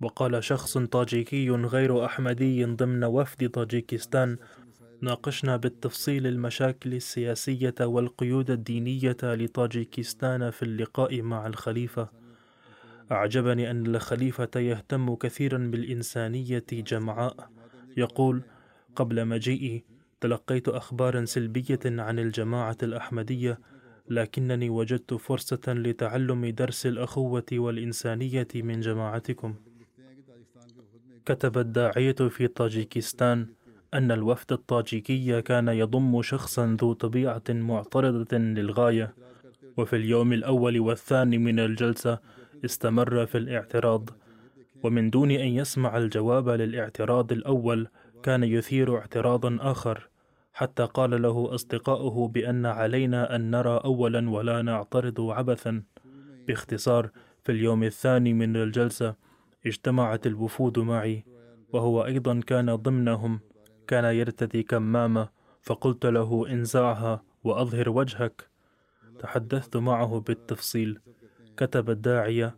وقال شخص طاجيكي غير أحمدي ضمن وفد طاجيكستان ناقشنا بالتفصيل المشاكل السياسية والقيود الدينية لطاجيكستان في اللقاء مع الخليفة. أعجبني أن الخليفة يهتم كثيرا بالإنسانية جمعاء. يقول قبل مجيئي تلقيت أخبارا سلبية عن الجماعة الأحمدية لكنني وجدت فرصة لتعلم درس الأخوة والإنسانية من جماعتكم. كتب الداعية في طاجيكستان أن الوفد الطاجيكي كان يضم شخصا ذو طبيعة معترضة للغاية وفي اليوم الأول والثاني من الجلسة استمر في الاعتراض ومن دون أن يسمع الجواب للاعتراض الأول كان يثير اعتراضا آخر حتى قال له أصدقاؤه بأن علينا أن نرى أولا ولا نعترض عبثا. باختصار في اليوم الثاني من الجلسة اجتمعت الوفود معي وهو أيضا كان ضمنهم. كان يرتدي كمامة فقلت له انزعها وأظهر وجهك. تحدثت معه بالتفصيل. كتب الداعية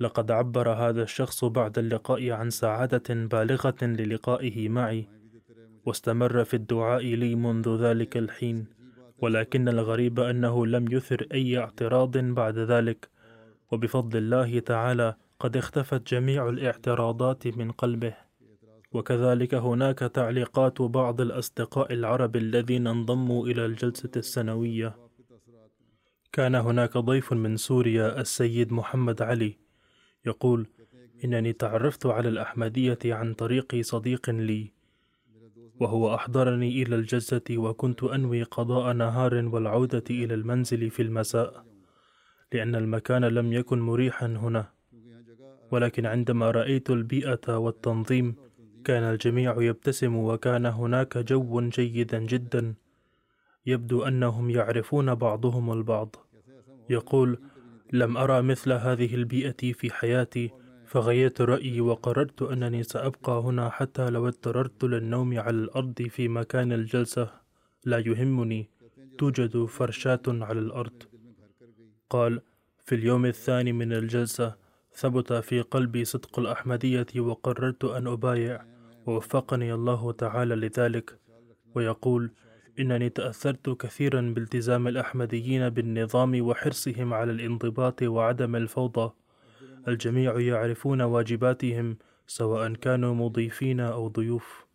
لقد عبر هذا الشخص بعد اللقاء عن سعادة بالغة للقائه معي واستمر في الدعاء لي منذ ذلك الحين ولكن الغريب أنه لم يثر أي اعتراض بعد ذلك. وبفضل الله تعالى قد اختفت جميع الاعتراضات من قلبه. وكذلك هناك تعليقات بعض الأصدقاء العرب الذين انضموا إلى الجلسة السنوية. كان هناك ضيف من سوريا السيد محمد علي. يقول إنني تعرفت على الأحمدية عن طريق صديق لي وهو أحضرني إلى الجلسة وكنت أنوي قضاء نهار والعودة إلى المنزل في المساء لأن المكان لم يكن مريحا هنا. ولكن عندما رأيت البيئة والتنظيم كان الجميع يبتسم وكان هناك جو جيدا جدا يبدو أنهم يعرفون بعضهم البعض. يقول لم أرى مثل هذه البيئة في حياتي فغيرت رأيي وقررت أنني سأبقى هنا حتى لو اضطررت للنوم على الأرض في مكان الجلسة. لا يهمني توجد فرشات على الأرض. قال في اليوم الثاني من الجلسة ثبت في قلبي صدق الأحمدية وقررت أن أبايع. ووفقني الله تعالى لذلك. ويقول إنني تأثرت كثيرا بالتزام الأحمديين بالنظام وحرصهم على الانضباط وعدم الفوضى. الجميع يعرفون واجباتهم سواء كانوا مضيفين أو ضيوف.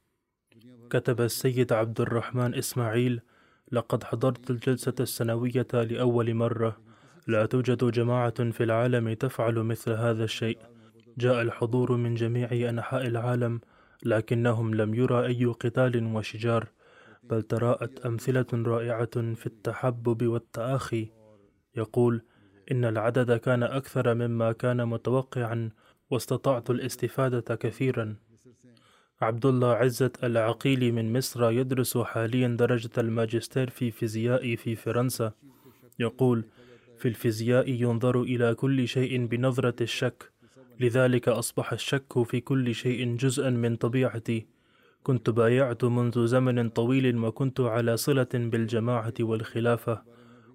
كتب السيد عبد الرحمن إسماعيل لقد حضرت الجلسة السنوية لأول مرة. لا توجد جماعة في العالم تفعل مثل هذا الشيء. جاء الحضور من جميع أنحاء العالم لكنهم لم يرى أي قتال وشجار. بل تراءت أمثلة رائعة في التحبب والتآخي. يقول إن العدد كان أكثر مما كان متوقعا واستطعت الاستفادة كثيرا. عبد الله عزت العقيلي من مصر يدرس حاليا درجة الماجستير في فيزياء في فرنسا. يقول في الفيزياء ينظر إلى كل شيء بنظرة الشك لذلك أصبح الشك في كل شيء جزءا من طبيعتي. كنت بايعت منذ زمن طويل وكنت على صلة بالجماعة والخلافة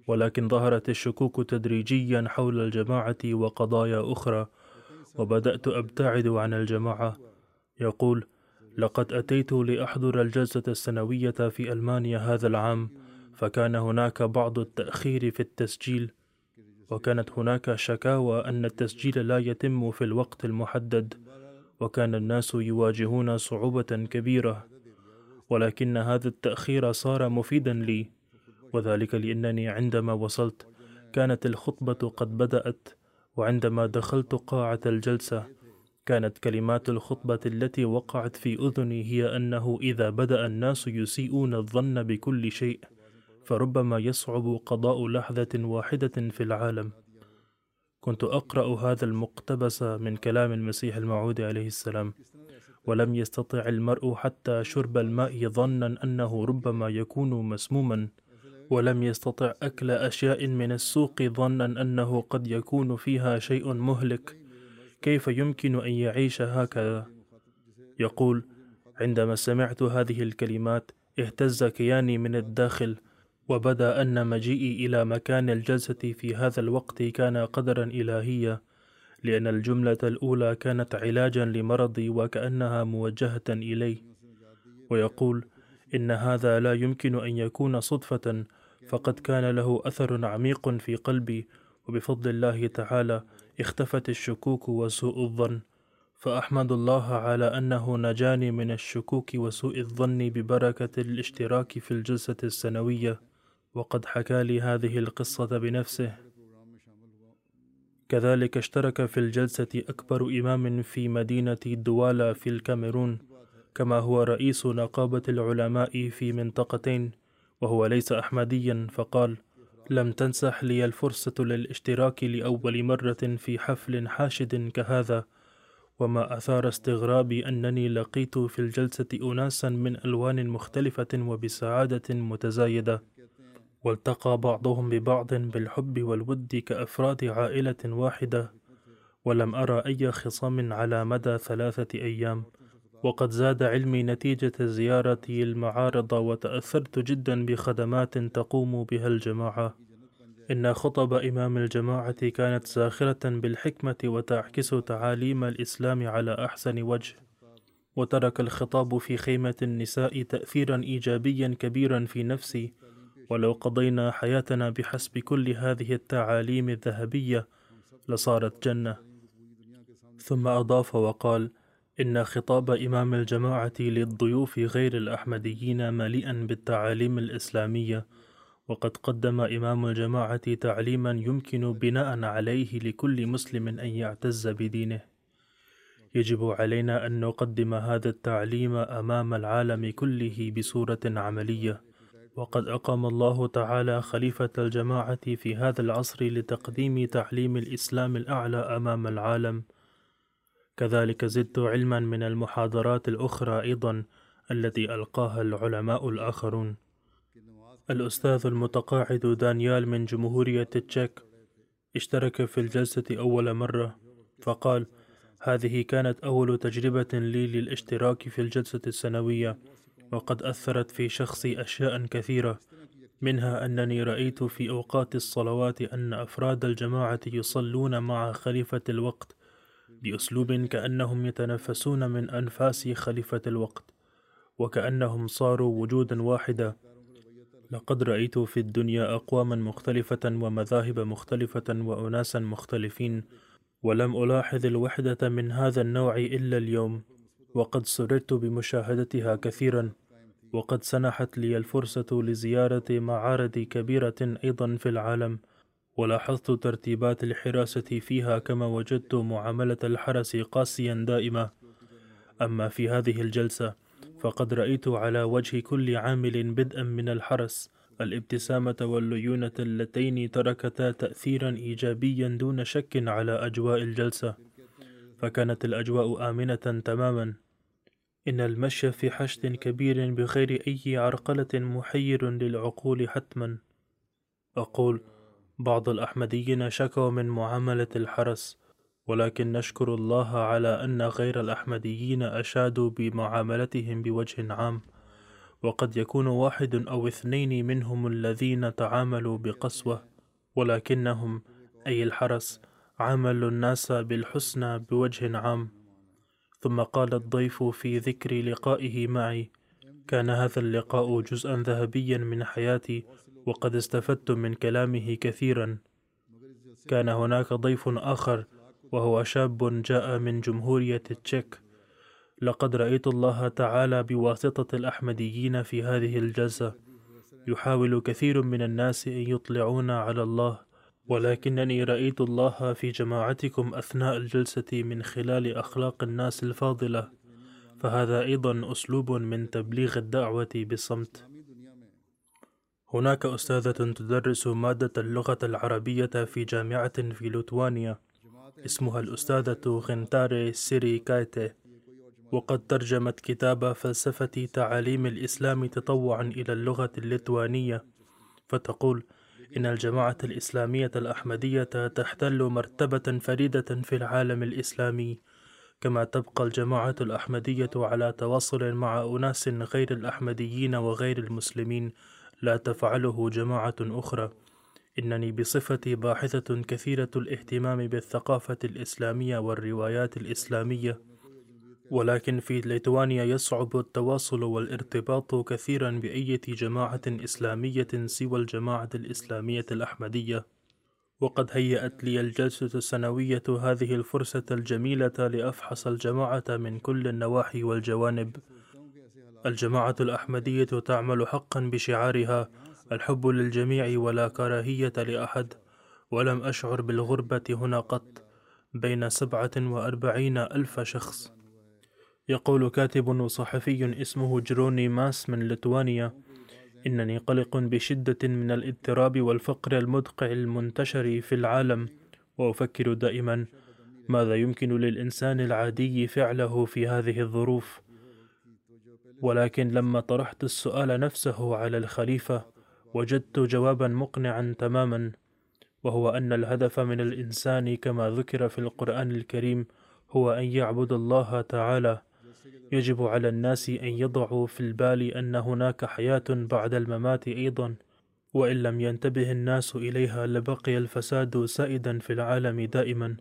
ولكن ظهرت الشكوك تدريجيا حول الجماعة وقضايا أخرى وبدأت أبتعد عن الجماعة. يقول لقد أتيت لأحضر الجلسة السنوية في ألمانيا هذا العام فكان هناك بعض التأخير في التسجيل وكانت هناك شكاوى أن التسجيل لا يتم في الوقت المحدد وكان الناس يواجهون صعوبة كبيرة ولكن هذا التأخير صار مفيدا لي وذلك لأنني عندما وصلت كانت الخطبة قد بدأت وعندما دخلت قاعة الجلسة كانت كلمات الخطبة التي وقعت في أذني هي أنه إذا بدأ الناس يسيئون الظن بكل شيء فربما يصعب قضاء لحظة واحدة في العالم. كنت أقرأ هذا المقتبس من كلام المسيح الموعود عليه السلام ولم يستطع المرء حتى شرب الماء ظنا أنه ربما يكون مسموما ولم يستطع أكل أشياء من السوق ظنا أنه قد يكون فيها شيء مهلك كيف يمكن أن يعيش هكذا؟ يقول عندما سمعت هذه الكلمات اهتز كياني من الداخل وبدأ أن مجيئي إلى مكان الجلسة في هذا الوقت كان قدرا إلهيا لأن الجملة الأولى كانت علاجا لمرضي وكأنها موجهة إلي. ويقول إن هذا لا يمكن أن يكون صدفة فقد كان له أثر عميق في قلبي وبفضل الله تعالى اختفت الشكوك وسوء الظن. فأحمد الله على أنه نجاني من الشكوك وسوء الظن ببركة الاشتراك في الجلسة السنوية. وقد حكى لي هذه القصة بنفسه. كذلك اشترك في الجلسة أكبر إمام في مدينة دوالا في الكاميرون كما هو رئيس نقابة العلماء في منطقتين وهو ليس أحمديا فقال لم تنسح لي الفرصة للاشتراك لأول مرة في حفل حاشد كهذا وما أثار استغرابي أنني لقيت في الجلسة أناسا من ألوان مختلفة وبسعادة متزايدة. والتقى بعضهم ببعض بالحب والود كأفراد عائلة واحدة ولم أرى أي خصام على مدى ثلاثة أيام. وقد زاد علمي نتيجة زيارتي المعارض وتأثرت جدا بخدمات تقوم بها الجماعة. إن خطب إمام الجماعة كانت زاخرة بالحكمة وتعكس تعاليم الإسلام على أحسن وجه. وترك الخطاب في خيمة النساء تأثيرا إيجابيا كبيرا في نفسي. ولو قضينا حياتنا بحسب كل هذه التعاليم الذهبية لصارت جنة. ثم أضاف وقال إن خطاب إمام الجماعة للضيوف غير الأحمديين مليئا بالتعاليم الإسلامية وقد قدم إمام الجماعة تعليما يمكن بناء عليه لكل مسلم أن يعتز بدينه. يجب علينا أن نقدم هذا التعليم أمام العالم كله بصورة عملية. وقد أقام الله تعالى خليفة الجماعة في هذا العصر لتقديم تعليم الإسلام الأعلى أمام العالم. كذلك زدت علما من المحاضرات الأخرى أيضا التي ألقاها العلماء الآخرون. الأستاذ المتقاعد دانيال من جمهورية التشيك اشترك في الجلسة أول مرة فقال هذه كانت أول تجربة لي للاشتراك في الجلسة السنوية وقد أثرت في شخصي أشياء كثيرة منها أنني رأيت في أوقات الصلوات أن أفراد الجماعة يصلون مع خليفة الوقت بأسلوب كأنهم يتنفسون من أنفاس خليفة الوقت وكأنهم صاروا وجودا واحدا لقد رأيت في الدنيا أقواما مختلفة ومذاهب مختلفة وأناسا مختلفين ولم ألاحظ الوحدة من هذا النوع إلا اليوم. وقد سررت بمشاهدتها كثيرا وقد سنحت لي الفرصة لزيارة معارض كبيرة أيضا في العالم ولاحظت ترتيبات الحراسة فيها كما وجدت معاملة الحرس قاسيا دائما أما في هذه الجلسة فقد رأيت على وجه كل عامل بدءا من الحرس الابتسامة والليونة اللتين تركتا تأثيرا إيجابيا دون شك على أجواء الجلسة. فكانت الأجواء آمنة تماما. إن المشي في حشد كبير بغير أي عرقلة محير للعقول حتما. أقول بعض الأحمديين شكوا من معاملة الحرس ولكن نشكر الله على أن غير الأحمديين أشادوا بمعاملتهم بوجه عام. وقد يكون واحد أو اثنين منهم الذين تعاملوا بقسوة ولكنهم أي الحرس عاملوا الناس بالحسنى بوجه عام. ثم قال الضيف في ذكر لقائه معي كان هذا اللقاء جزءا ذهبيا من حياتي وقد استفدت من كلامه كثيرا. كان هناك ضيف آخر وهو شاب جاء من جمهورية التشيك. لقد رأيت الله تعالى بواسطة الأحمديين في هذه الجلسة. يحاول كثير من الناس أن يطلعون على الله. ولكنني رأيت الله في جماعتكم أثناء الجلسة من خلال أخلاق الناس الفاضلة فهذا أيضا أسلوب من تبليغ الدعوة بصمت هناك أستاذة تدرس مادة اللغة العربية في جامعة في لوتوانيا اسمها الأستاذة غنتاري سيري كايتي وقد ترجمت كتاب فلسفة تعاليم الإسلام تطوعا إلى اللغة الليتوانية فتقول إن الجماعة الإسلامية الأحمدية تحتل مرتبة فريدة في العالم الإسلامي كما تبقى الجماعة الأحمدية على تواصل مع أناس غير الأحمديين وغير المسلمين لا تفعله جماعة أخرى. إنني بصفتي باحثة كثيرة الاهتمام بالثقافة الإسلامية والروايات الإسلامية. ولكن في ليتوانيا يصعب التواصل والارتباط كثيرا بأية جماعة إسلامية سوى الجماعة الإسلامية الأحمدية. وقد هيأت لي الجلسة السنوية هذه الفرصة الجميلة لأفحص الجماعة من كل النواحي والجوانب. الجماعة الأحمدية تعمل حقا بشعارها الحب للجميع ولا كراهية لأحد. ولم أشعر بالغربة هنا قط. بين سبعة وأربعين ألف شخص. يقول كاتب وصحفي اسمه جروني ماس من لتوانيا إنني قلق بشدة من الاضطراب والفقر المدقع المنتشر في العالم وأفكر دائما ماذا يمكن للإنسان العادي فعله في هذه الظروف. ولكن لما طرحت السؤال نفسه على الخليفة وجدت جوابا مقنعا تماما وهو أن الهدف من الإنسان كما ذكر في القرآن الكريم هو أن يعبد الله تعالى يجب على الناس أن يضعوا في البال أن هناك حياة بعد الممات أيضا وإن لم ينتبه الناس إليها لبقي الفساد سائدا في العالم دائما.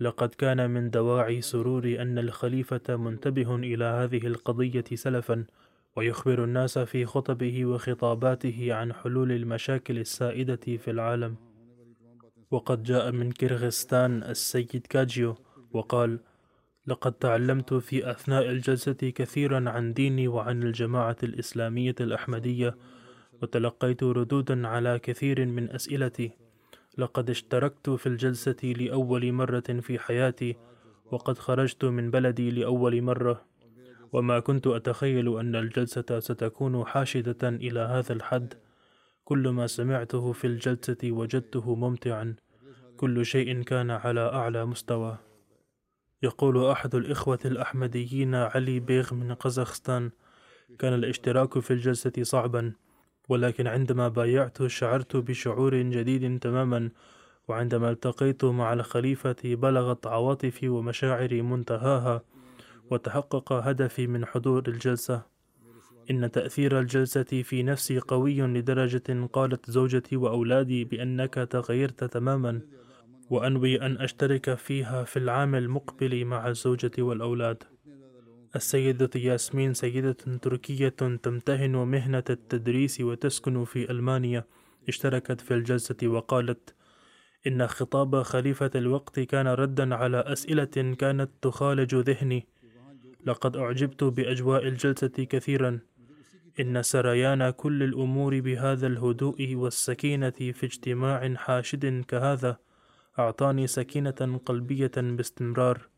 لقد كان من دواعي سروري أن الخليفة منتبه إلى هذه القضية سلفا ويخبر الناس في خطبه وخطاباته عن حلول المشاكل السائدة في العالم. وقد جاء من كيرغستان السيد كاجيو وقال لقد تعلمت في أثناء الجلسة كثيرا عن ديني وعن الجماعة الإسلامية الأحمدية وتلقيت ردودا على كثير من أسئلتي. لقد اشتركت في الجلسة لأول مرة في حياتي وقد خرجت من بلدي لأول مرة. وما كنت أتخيل أن الجلسة ستكون حاشدة إلى هذا الحد. كل ما سمعته في الجلسة وجدته ممتعا. كل شيء كان على أعلى مستوى. يقول أحد الإخوة الأحمديين علي بيغ من قزاخستان كان الاشتراك في الجلسة صعبا ولكن عندما بايعت شعرت بشعور جديد تماما وعندما التقيت مع الخليفة بلغت عواطفي ومشاعري منتهاها وتحقق هدفي من حضور الجلسة. إن تأثير الجلسة في نفسي قوي لدرجة قالت زوجتي وأولادي بأنك تغيرت تماما. وأنوي أن أشترك فيها في العام المقبل مع الزوجة والأولاد. السيدة ياسمين سيدة تركية تمتهن مهنة التدريس وتسكن في ألمانيا. اشتركت في الجلسة وقالت إن خطاب خليفة الوقت كان ردا على أسئلة كانت تخالج ذهني. لقد أعجبت بأجواء الجلسة كثيرا. إن سريان كل الأمور بهذا الهدوء والسكينة في اجتماع حاشد كهذا. أعطاني سكينة قلبية باستمرار.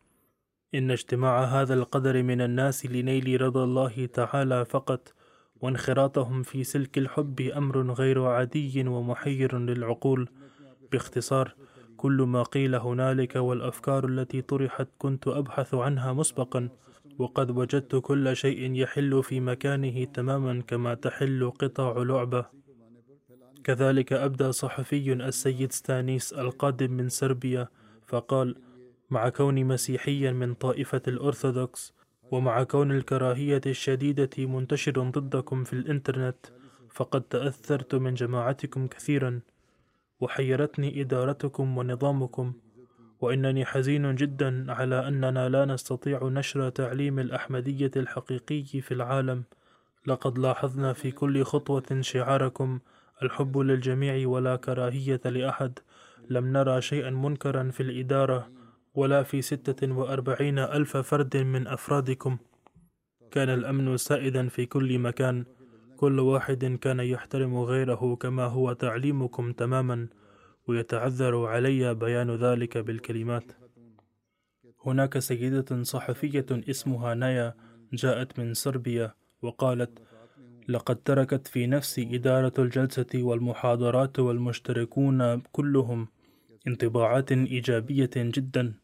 إن اجتماع هذا القدر من الناس لنيل رضا الله تعالى فقط وانخراطهم في سلك الحب أمر غير عادي ومحير للعقول. باختصار كل ما قيل هنالك والأفكار التي طرحت كنت أبحث عنها مسبقا وقد وجدت كل شيء يحل في مكانه تماما كما تحل قطع لعبة. كذلك أبدى صحفي السيد ستانيس القادم من صربيا فقال مع كوني مسيحيا من طائفة الأرثوذكس ومع كون الكراهية الشديدة منتشر ضدكم في الإنترنت فقد تأثرت من جماعتكم كثيرا وحيرتني إدارتكم ونظامكم وإنني حزين جدا على أننا لا نستطيع نشر تعليم الأحمدية الحقيقي في العالم. لقد لاحظنا في كل خطوة شعاركم الحب للجميع ولا كراهية لأحد. لم نرى شيئا منكرا في الإدارة ولا في ستة وأربعين ألف فرد من أفرادكم. كان الأمن سائدا في كل مكان. كل واحد كان يحترم غيره كما هو تعليمكم تماما ويتعذر علي بيان ذلك بالكلمات. هناك سيدة صحفية اسمها نايا جاءت من صربيا وقالت لقد تركت في نفسي إدارة الجلسة والمحاضرات والمشتركون كلهم انطباعات إيجابية جدا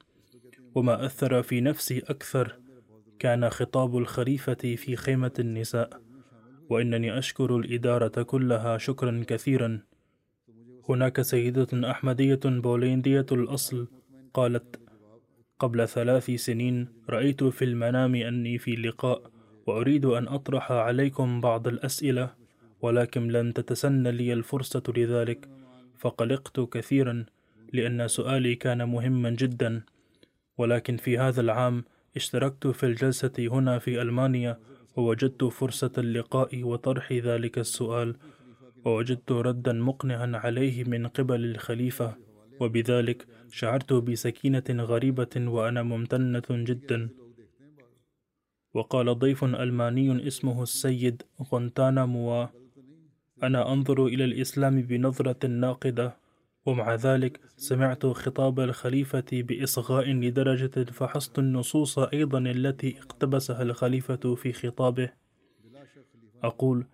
وما أثر في نفسي أكثر كان خطاب الخليفة في خيمة النساء. وإنني أشكر الإدارة كلها شكرا كثيرا. هناك سيدة أحمدية بولندية الأصل قالت قبل ثلاث سنين رأيت في المنام أني في لقاء وأريد أن أطرح عليكم بعض الأسئلة ولكن لن تتسنى لي الفرصة لذلك. فقلقت كثيرا لأن سؤالي كان مهما جدا. ولكن في هذا العام اشتركت في الجلسة هنا في ألمانيا ووجدت فرصة اللقاء وطرح ذلك السؤال. ووجدت ردا مقنعا عليه من قبل الخليفة. وبذلك شعرت بسكينة غريبة وأنا ممتنة جدا. وقال ضيف ألماني اسمه السيد غونتانا موا أنا أنظر إلى الإسلام بنظرة ناقدة ومع ذلك سمعت خطاب الخليفة بإصغاء لدرجة فحصت النصوص أيضا التي اقتبسها الخليفة في خطابه أقول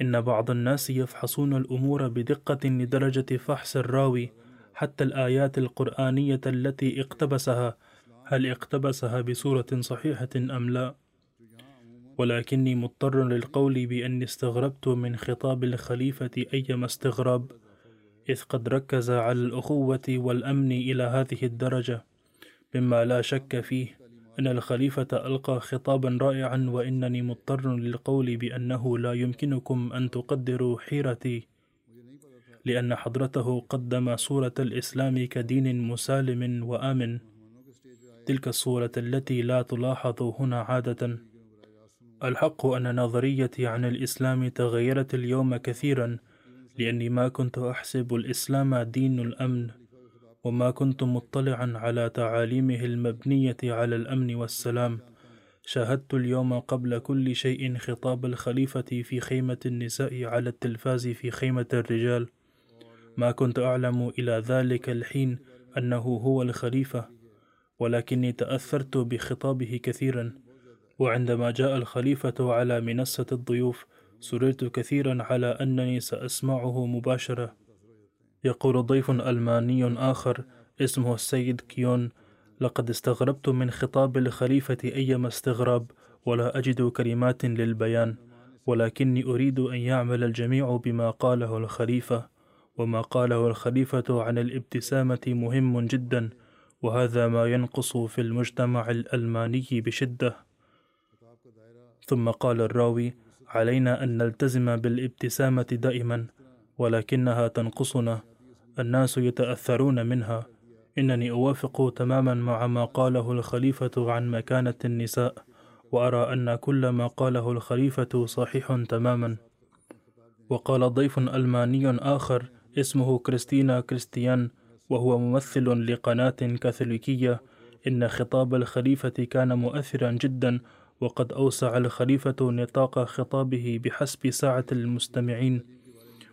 إن بعض الناس يفحصون الأمور بدقة لدرجة فحص الراوي حتى الآيات القرآنية التي اقتبسها هل اقتبسها بصورة صحيحة أم لا؟ ولكني مضطر للقول بأني استغربت من خطاب الخليفة أيما استغراب إذ قد ركز على الأخوة والأمن إلى هذه الدرجة مما لا شك فيه أن الخليفة ألقى خطابا رائعا وإنني مضطر للقول بأنه لا يمكنكم أن تقدروا حيرتي لأن حضرته قدم صورة الإسلام كدين مسالم وآمن تلك الصورة التي لا تلاحظ هنا عادة. الحق أن نظريتي عن الإسلام تغيرت اليوم كثيرا لأني ما كنت أحسب الإسلام دين الأمن وما كنت مطلعا على تعاليمه المبنية على الأمن والسلام. شاهدت اليوم قبل كل شيء خطاب الخليفة في خيمة النساء على التلفاز في خيمة الرجال. ما كنت أعلم إلى ذلك الحين أنه هو الخليفة ولكني تأثرت بخطابه كثيرا. وعندما جاء الخليفة على منصة الضيوف سررت كثيرا على أنني سأسمعه مباشرة. يقول ضيف ألماني آخر اسمه السيد كيون لقد استغربت من خطاب الخليفة أيما استغراب ولا أجد كلمات للبيان ولكني أريد أن يعمل الجميع بما قاله الخليفة وما قاله الخليفة عن الابتسامة مهم جدا وهذا ما ينقص في المجتمع الألماني بشدة. ثم قال الراوي علينا أن نلتزم بالابتسامة دائما ولكنها تنقصنا. الناس يتأثرون منها. إنني أوافق تماما مع ما قاله الخليفة عن مكانة النساء وأرى أن كل ما قاله الخليفة صحيح تماما. وقال ضيف ألماني آخر اسمه كريستينا كريستيان وهو ممثل لقناة كاثوليكية إن خطاب الخليفة كان مؤثرا جدا وقد أوسع الخليفة نطاق خطابه بحسب سعة المستمعين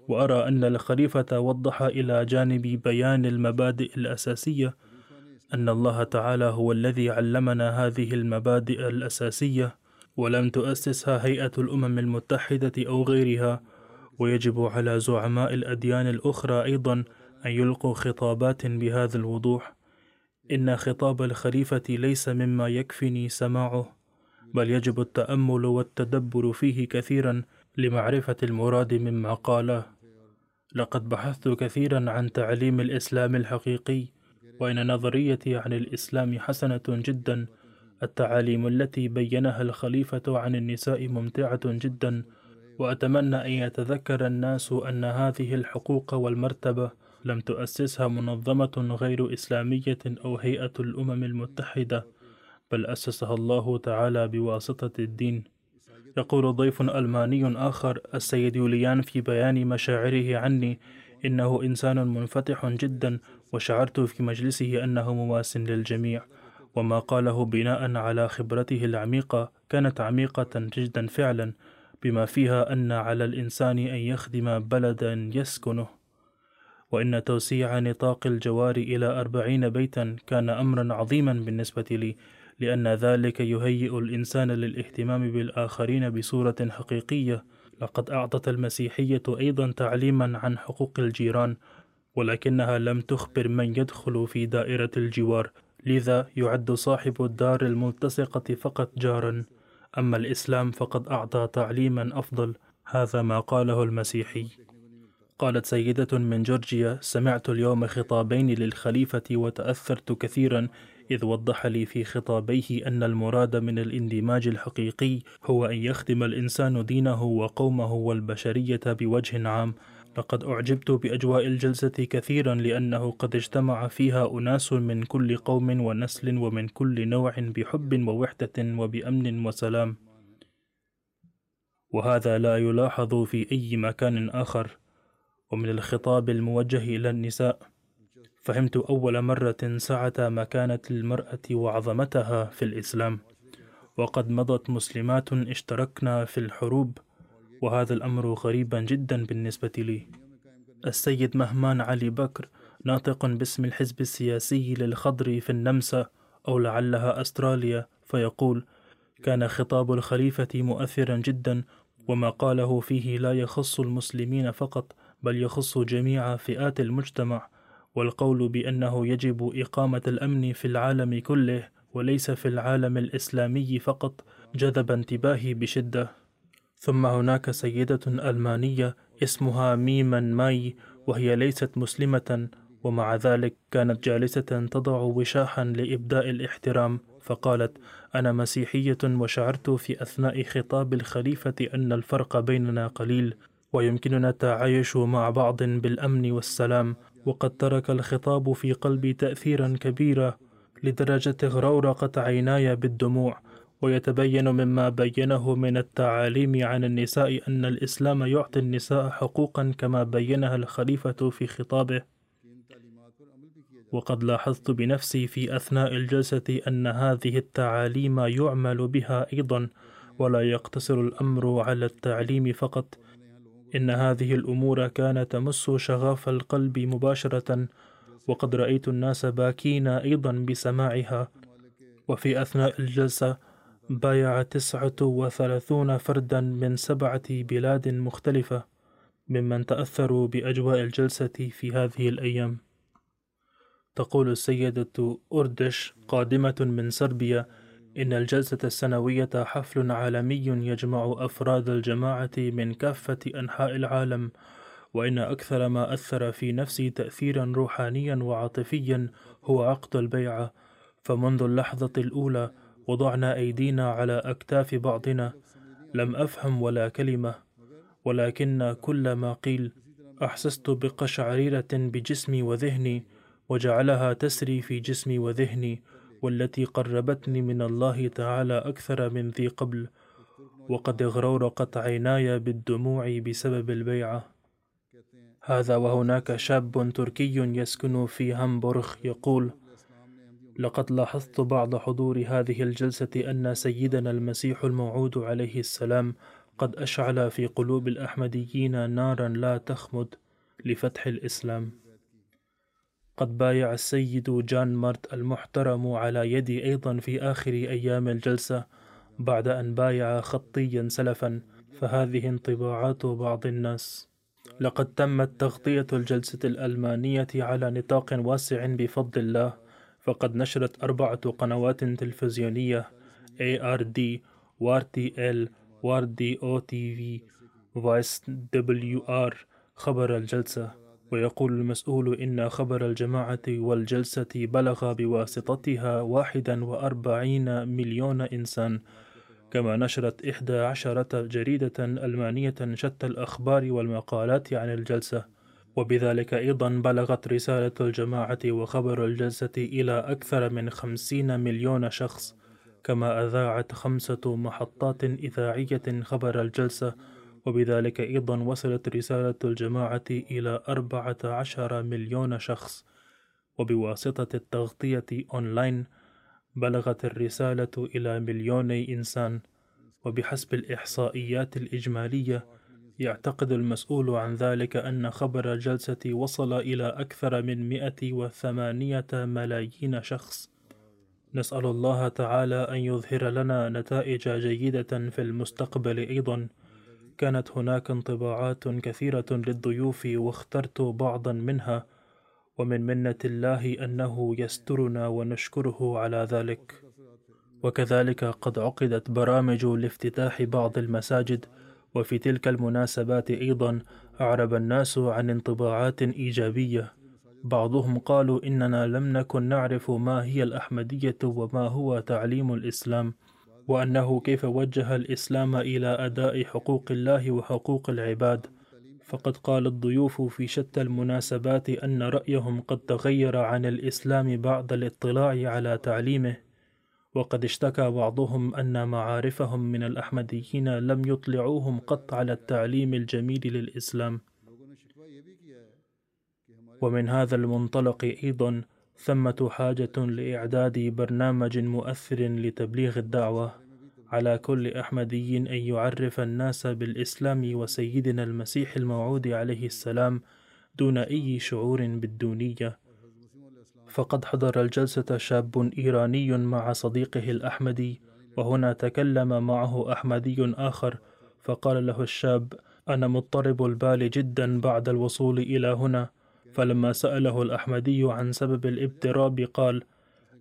وأرى أن الخليفة وضح إلى جانب بيان المبادئ الأساسية أن الله تعالى هو الذي علمنا هذه المبادئ الأساسية ولم تؤسسها هيئة الأمم المتحدة أو غيرها ويجب على زعماء الأديان الأخرى أيضا أن يلقوا خطابات بهذا الوضوح. إن خطاب الخليفة ليس مما يكفني سماعه. بل يجب التأمل والتدبر فيه كثيرا لمعرفة المراد مما قاله. لقد بحثت كثيرا عن تعليم الإسلام الحقيقي وإن نظريتي عن الإسلام حسنة جدا. التعاليم التي بينها الخليفة عن النساء ممتعة جدا وأتمنى أن يتذكر الناس أن هذه الحقوق والمرتبة لم تؤسسها منظمة غير إسلامية أو هيئة الأمم المتحدة. بل أسسها الله تعالى بواسطة الدين. يقول ضيف ألماني آخر السيد يوليان في بيان مشاعره عني إنه إنسان منفتح جدا وشعرت في مجلسه أنه مواس للجميع. وما قاله بناء على خبرته العميقة كانت عميقة جدا فعلا بما فيها أن على الإنسان أن يخدم بلدا يسكنه. وإن توسيع نطاق الجوار إلى أربعين بيتا كان أمرا عظيما بالنسبة لي. لأن ذلك يهيئ الإنسان للاهتمام بالآخرين بصورة حقيقية. لقد أعطت المسيحية أيضا تعليما عن حقوق الجيران ولكنها لم تخبر من يدخل في دائرة الجوار لذا يعد صاحب الدار الملتصقة فقط جارا. أما الإسلام فقد أعطى تعليما أفضل هذا ما قاله المسيحي. قالت سيدة من جورجيا سمعت اليوم خطابين للخليفة وتأثرت كثيرا إذ وضح لي في خطابيه أن المراد من الاندماج الحقيقي هو أن يخدم الإنسان دينه وقومه والبشرية بوجه عام. لقد أعجبت بأجواء الجلسة كثيرا لأنه قد اجتمع فيها أناس من كل قوم ونسل ومن كل نوع بحب ووحدة وبأمن وسلام. وهذا لا يلاحظ في أي مكان آخر. ومن الخطاب الموجه إلى النساء فهمت أول مرة سعة مكانة المرأة وعظمتها في الإسلام. وقد مضت مسلمات اشتركنا في الحروب وهذا الأمر غريبا جدا بالنسبة لي. السيد مهمان علي بكر ناطق باسم الحزب السياسي للخضر في النمسا أو لعلها أستراليا فيقول كان خطاب الخليفة مؤثرا جدا وما قاله فيه لا يخص المسلمين فقط بل يخص جميع فئات المجتمع والقول بأنه يجب إقامة الأمن في العالم كله وليس في العالم الإسلامي فقط جذب انتباهي بشدة. ثم هناك سيدة ألمانية اسمها ميما ماي وهي ليست مسلمة ومع ذلك كانت جالسة تضع وشاحا لإبداء الاحترام. فقالت أنا مسيحية وشعرت في أثناء خطاب الخليفة أن الفرق بيننا قليل ويمكننا التعايش مع بعض بالأمن والسلام. وقد ترك الخطاب في قلبي تأثيرا كبيرا لدرجة غرورقت عيناي بالدموع ويتبين مما بينه من التعاليم عن النساء أن الإسلام يعطي النساء حقوقا كما بينها الخليفة في خطابه. وقد لاحظت بنفسي في أثناء الجلسة أن هذه التعاليم يعمل بها أيضا ولا يقتصر الأمر على التعليم فقط إن هذه الأمور كانت تمس شغاف القلب مباشرة وقد رأيت الناس باكين أيضا بسماعها. وفي أثناء الجلسة بايع تسعة وثلاثون فردا من سبعة بلاد مختلفة ممن تأثروا بأجواء الجلسة في هذه الأيام. تقول السيدة أردش قادمة من صربيا إن الجلسة السنوية حفل عالمي يجمع أفراد الجماعة من كافة أنحاء العالم وإن أكثر ما أثر في نفسي تأثيرا روحانيا وعاطفيا هو عقد البيعة. فمنذ اللحظة الأولى وضعنا أيدينا على أكتاف بعضنا لم أفهم ولا كلمة ولكن كل ما قيل أحسست بقشعريرة بجسمي وذهني وجعلها تسري في جسمي وذهني والتي قربتني من الله تعالى أكثر من ذي قبل وقد اغرورقت عيناي بالدموع بسبب البيعة. هذا وهناك شاب تركي يسكن في هامبورغ يقول لقد لاحظت بعد حضور هذه الجلسة أن سيدنا المسيح الموعود عليه السلام قد أشعل في قلوب الأحمديين نارا لا تخمد لفتح الإسلام. قد بايع السيد جان مارت المحترم على يدي أيضا في آخر أيام الجلسة بعد أن بايع خطيا سلفا فهذه انطباعات بعض الناس. لقد تمت تغطية الجلسة الألمانية على نطاق واسع بفضل الله فقد نشرت أربعة قنوات تلفزيونية ARD WRTL WRD OTV Vice WR خبر الجلسة. ويقول المسؤول إن خبر الجماعة والجلسة بلغ بواسطتها واحدا وأربعين مليون إنسان. كما نشرت إحدى عشرة جريدة ألمانية شتى الأخبار والمقالات عن الجلسة. وبذلك أيضا بلغت رسالة الجماعة وخبر الجلسة إلى أكثر من خمسين مليون شخص كما أذاعت خمسة محطات إذاعية خبر الجلسة وبذلك أيضا وصلت رسالة الجماعة إلى أربعة عشر مليون شخص. وبواسطة التغطية أونلاين بلغت الرسالة إلى مليوني إنسان. وبحسب الإحصائيات الإجمالية يعتقد المسؤول عن ذلك أن خبر الجلسة وصل إلى أكثر من 108 ملايين شخص. نسأل الله تعالى أن يظهر لنا نتائج جيدة في المستقبل أيضا. كانت هناك انطباعات كثيرة للضيوف واخترت بعضا منها ومن منة الله أنه يسترنا ونشكره على ذلك. وكذلك قد عقدت برامج لافتتاح بعض المساجد وفي تلك المناسبات أيضا أعرب الناس عن انطباعات إيجابية. بعضهم قالوا إننا لم نكن نعرف ما هي الأحمدية وما هو تعليم الإسلام. وأنه كيف وجه الإسلام إلى أداء حقوق الله وحقوق العباد. فقد قال الضيوف في شتى المناسبات أن رأيهم قد تغير عن الإسلام بعد الاطلاع على تعليمه. وقد اشتكى بعضهم أن معارفهم من الأحمديين لم يطلعوهم قط على التعليم الجميل للإسلام. ومن هذا المنطلق أيضا ثمة حاجة لإعداد برنامج مؤثر لتبليغ الدعوة. على كل أحمدي أن يعرف الناس بالإسلام وسيدنا المسيح الموعود عليه السلام دون أي شعور بالدونية. فقد حضر الجلسة شاب إيراني مع صديقه الأحمدي وهنا تكلم معه أحمدي آخر فقال له الشاب أنا مضطرب البال جدا بعد الوصول إلى هنا. فلما سأله الأحمدي عن سبب الاضطراب قال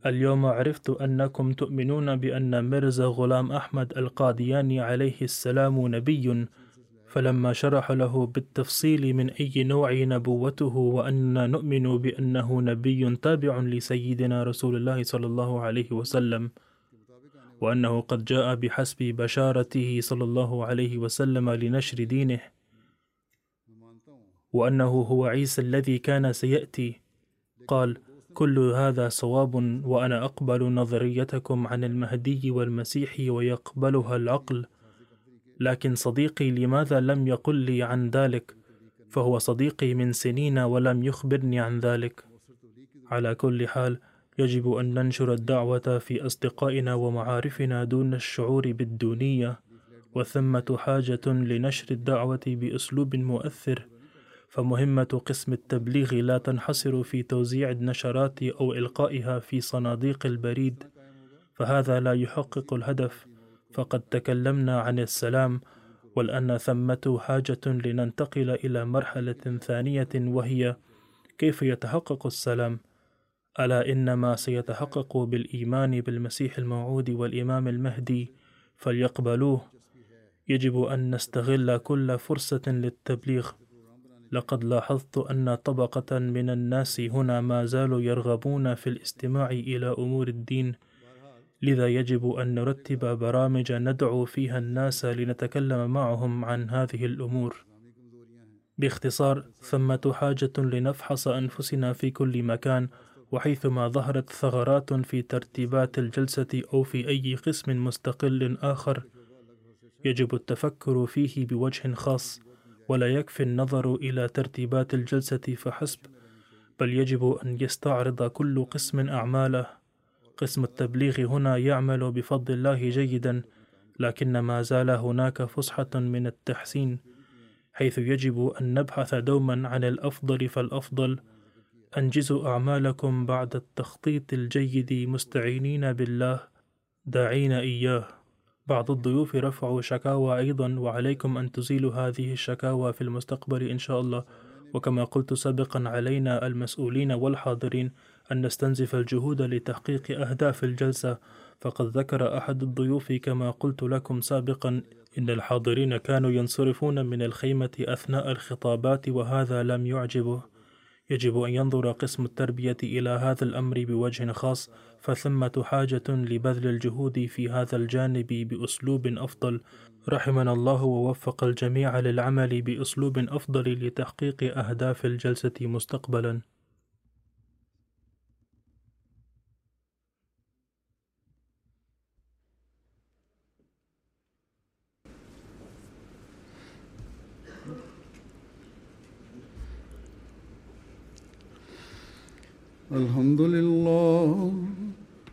اليوم عرفت أنكم تؤمنون بأن مرزا غلام أحمد القادياني عليه السلام نبي فلما شرح له بالتفصيل من أي نوع نبوته وأننا نؤمن بأنه نبي تابع لسيدنا رسول الله صلى الله عليه وسلم وأنه قد جاء بحسب بشارته صلى الله عليه وسلم لنشر دينه وأنه هو عيسى الذي كان سيأتي. قال كل هذا صواب وأنا أقبل نظريتكم عن المهدي والمسيح ويقبلها العقل. لكن صديقي لماذا لم يقل لي عن ذلك؟ فهو صديقي من سنين ولم يخبرني عن ذلك. على كل حال يجب أن ننشر الدعوة في أصدقائنا ومعارفنا دون الشعور بالدونية. وثمة حاجة لنشر الدعوة بأسلوب مؤثر. فمهمة قسم التبليغ لا تنحصر في توزيع النشرات أو إلقائها في صناديق البريد فهذا لا يحقق الهدف. فقد تكلمنا عن السلام والآن ثمة حاجة لننتقل إلى مرحلة ثانية وهي كيف يتحقق السلام؟ ألا إنما سيتحقق بالإيمان بالمسيح الموعود والإمام المهدي فليقبلوه. يجب أن نستغل كل فرصة للتبليغ. لقد لاحظت أن طبقة من الناس هنا ما زالوا يرغبون في الاستماع إلى أمور الدين لذا يجب أن نرتب برامج ندعو فيها الناس لنتكلم معهم عن هذه الأمور. باختصار ثمة حاجة لنفحص أنفسنا في كل مكان وحيثما ظهرت ثغرات في ترتيبات الجلسة أو في أي قسم مستقل آخر يجب التفكر فيه بوجه خاص. ولا يكفي النظر إلى ترتيبات الجلسة فحسب بل يجب أن يستعرض كل قسم أعماله. قسم التبليغ هنا يعمل بفضل الله جيدا لكن ما زال هناك فسحة من التحسين حيث يجب أن نبحث دوما عن الأفضل فالأفضل. أنجزوا أعمالكم بعد التخطيط الجيد مستعينين بالله. داعين إياه. بعض الضيوف رفعوا شكاوى أيضا وعليكم أن تزيلوا هذه الشكاوى في المستقبل إن شاء الله. وكما قلت سابقا علينا المسؤولين والحاضرين أن نستنزف الجهود لتحقيق أهداف الجلسة. فقد ذكر أحد الضيوف كما قلت لكم سابقا إن الحاضرين كانوا ينصرفون من الخيمة أثناء الخطابات وهذا لم يعجبه. يجب أن ينظر قسم التربية إلى هذا الأمر بوجه خاص. فثمة حاجة لبذل الجهود في هذا الجانب بأسلوب أفضل. رحمنا الله ووفق الجميع للعمل بأسلوب أفضل لتحقيق أهداف الجلسة مستقبلا. الحمد لله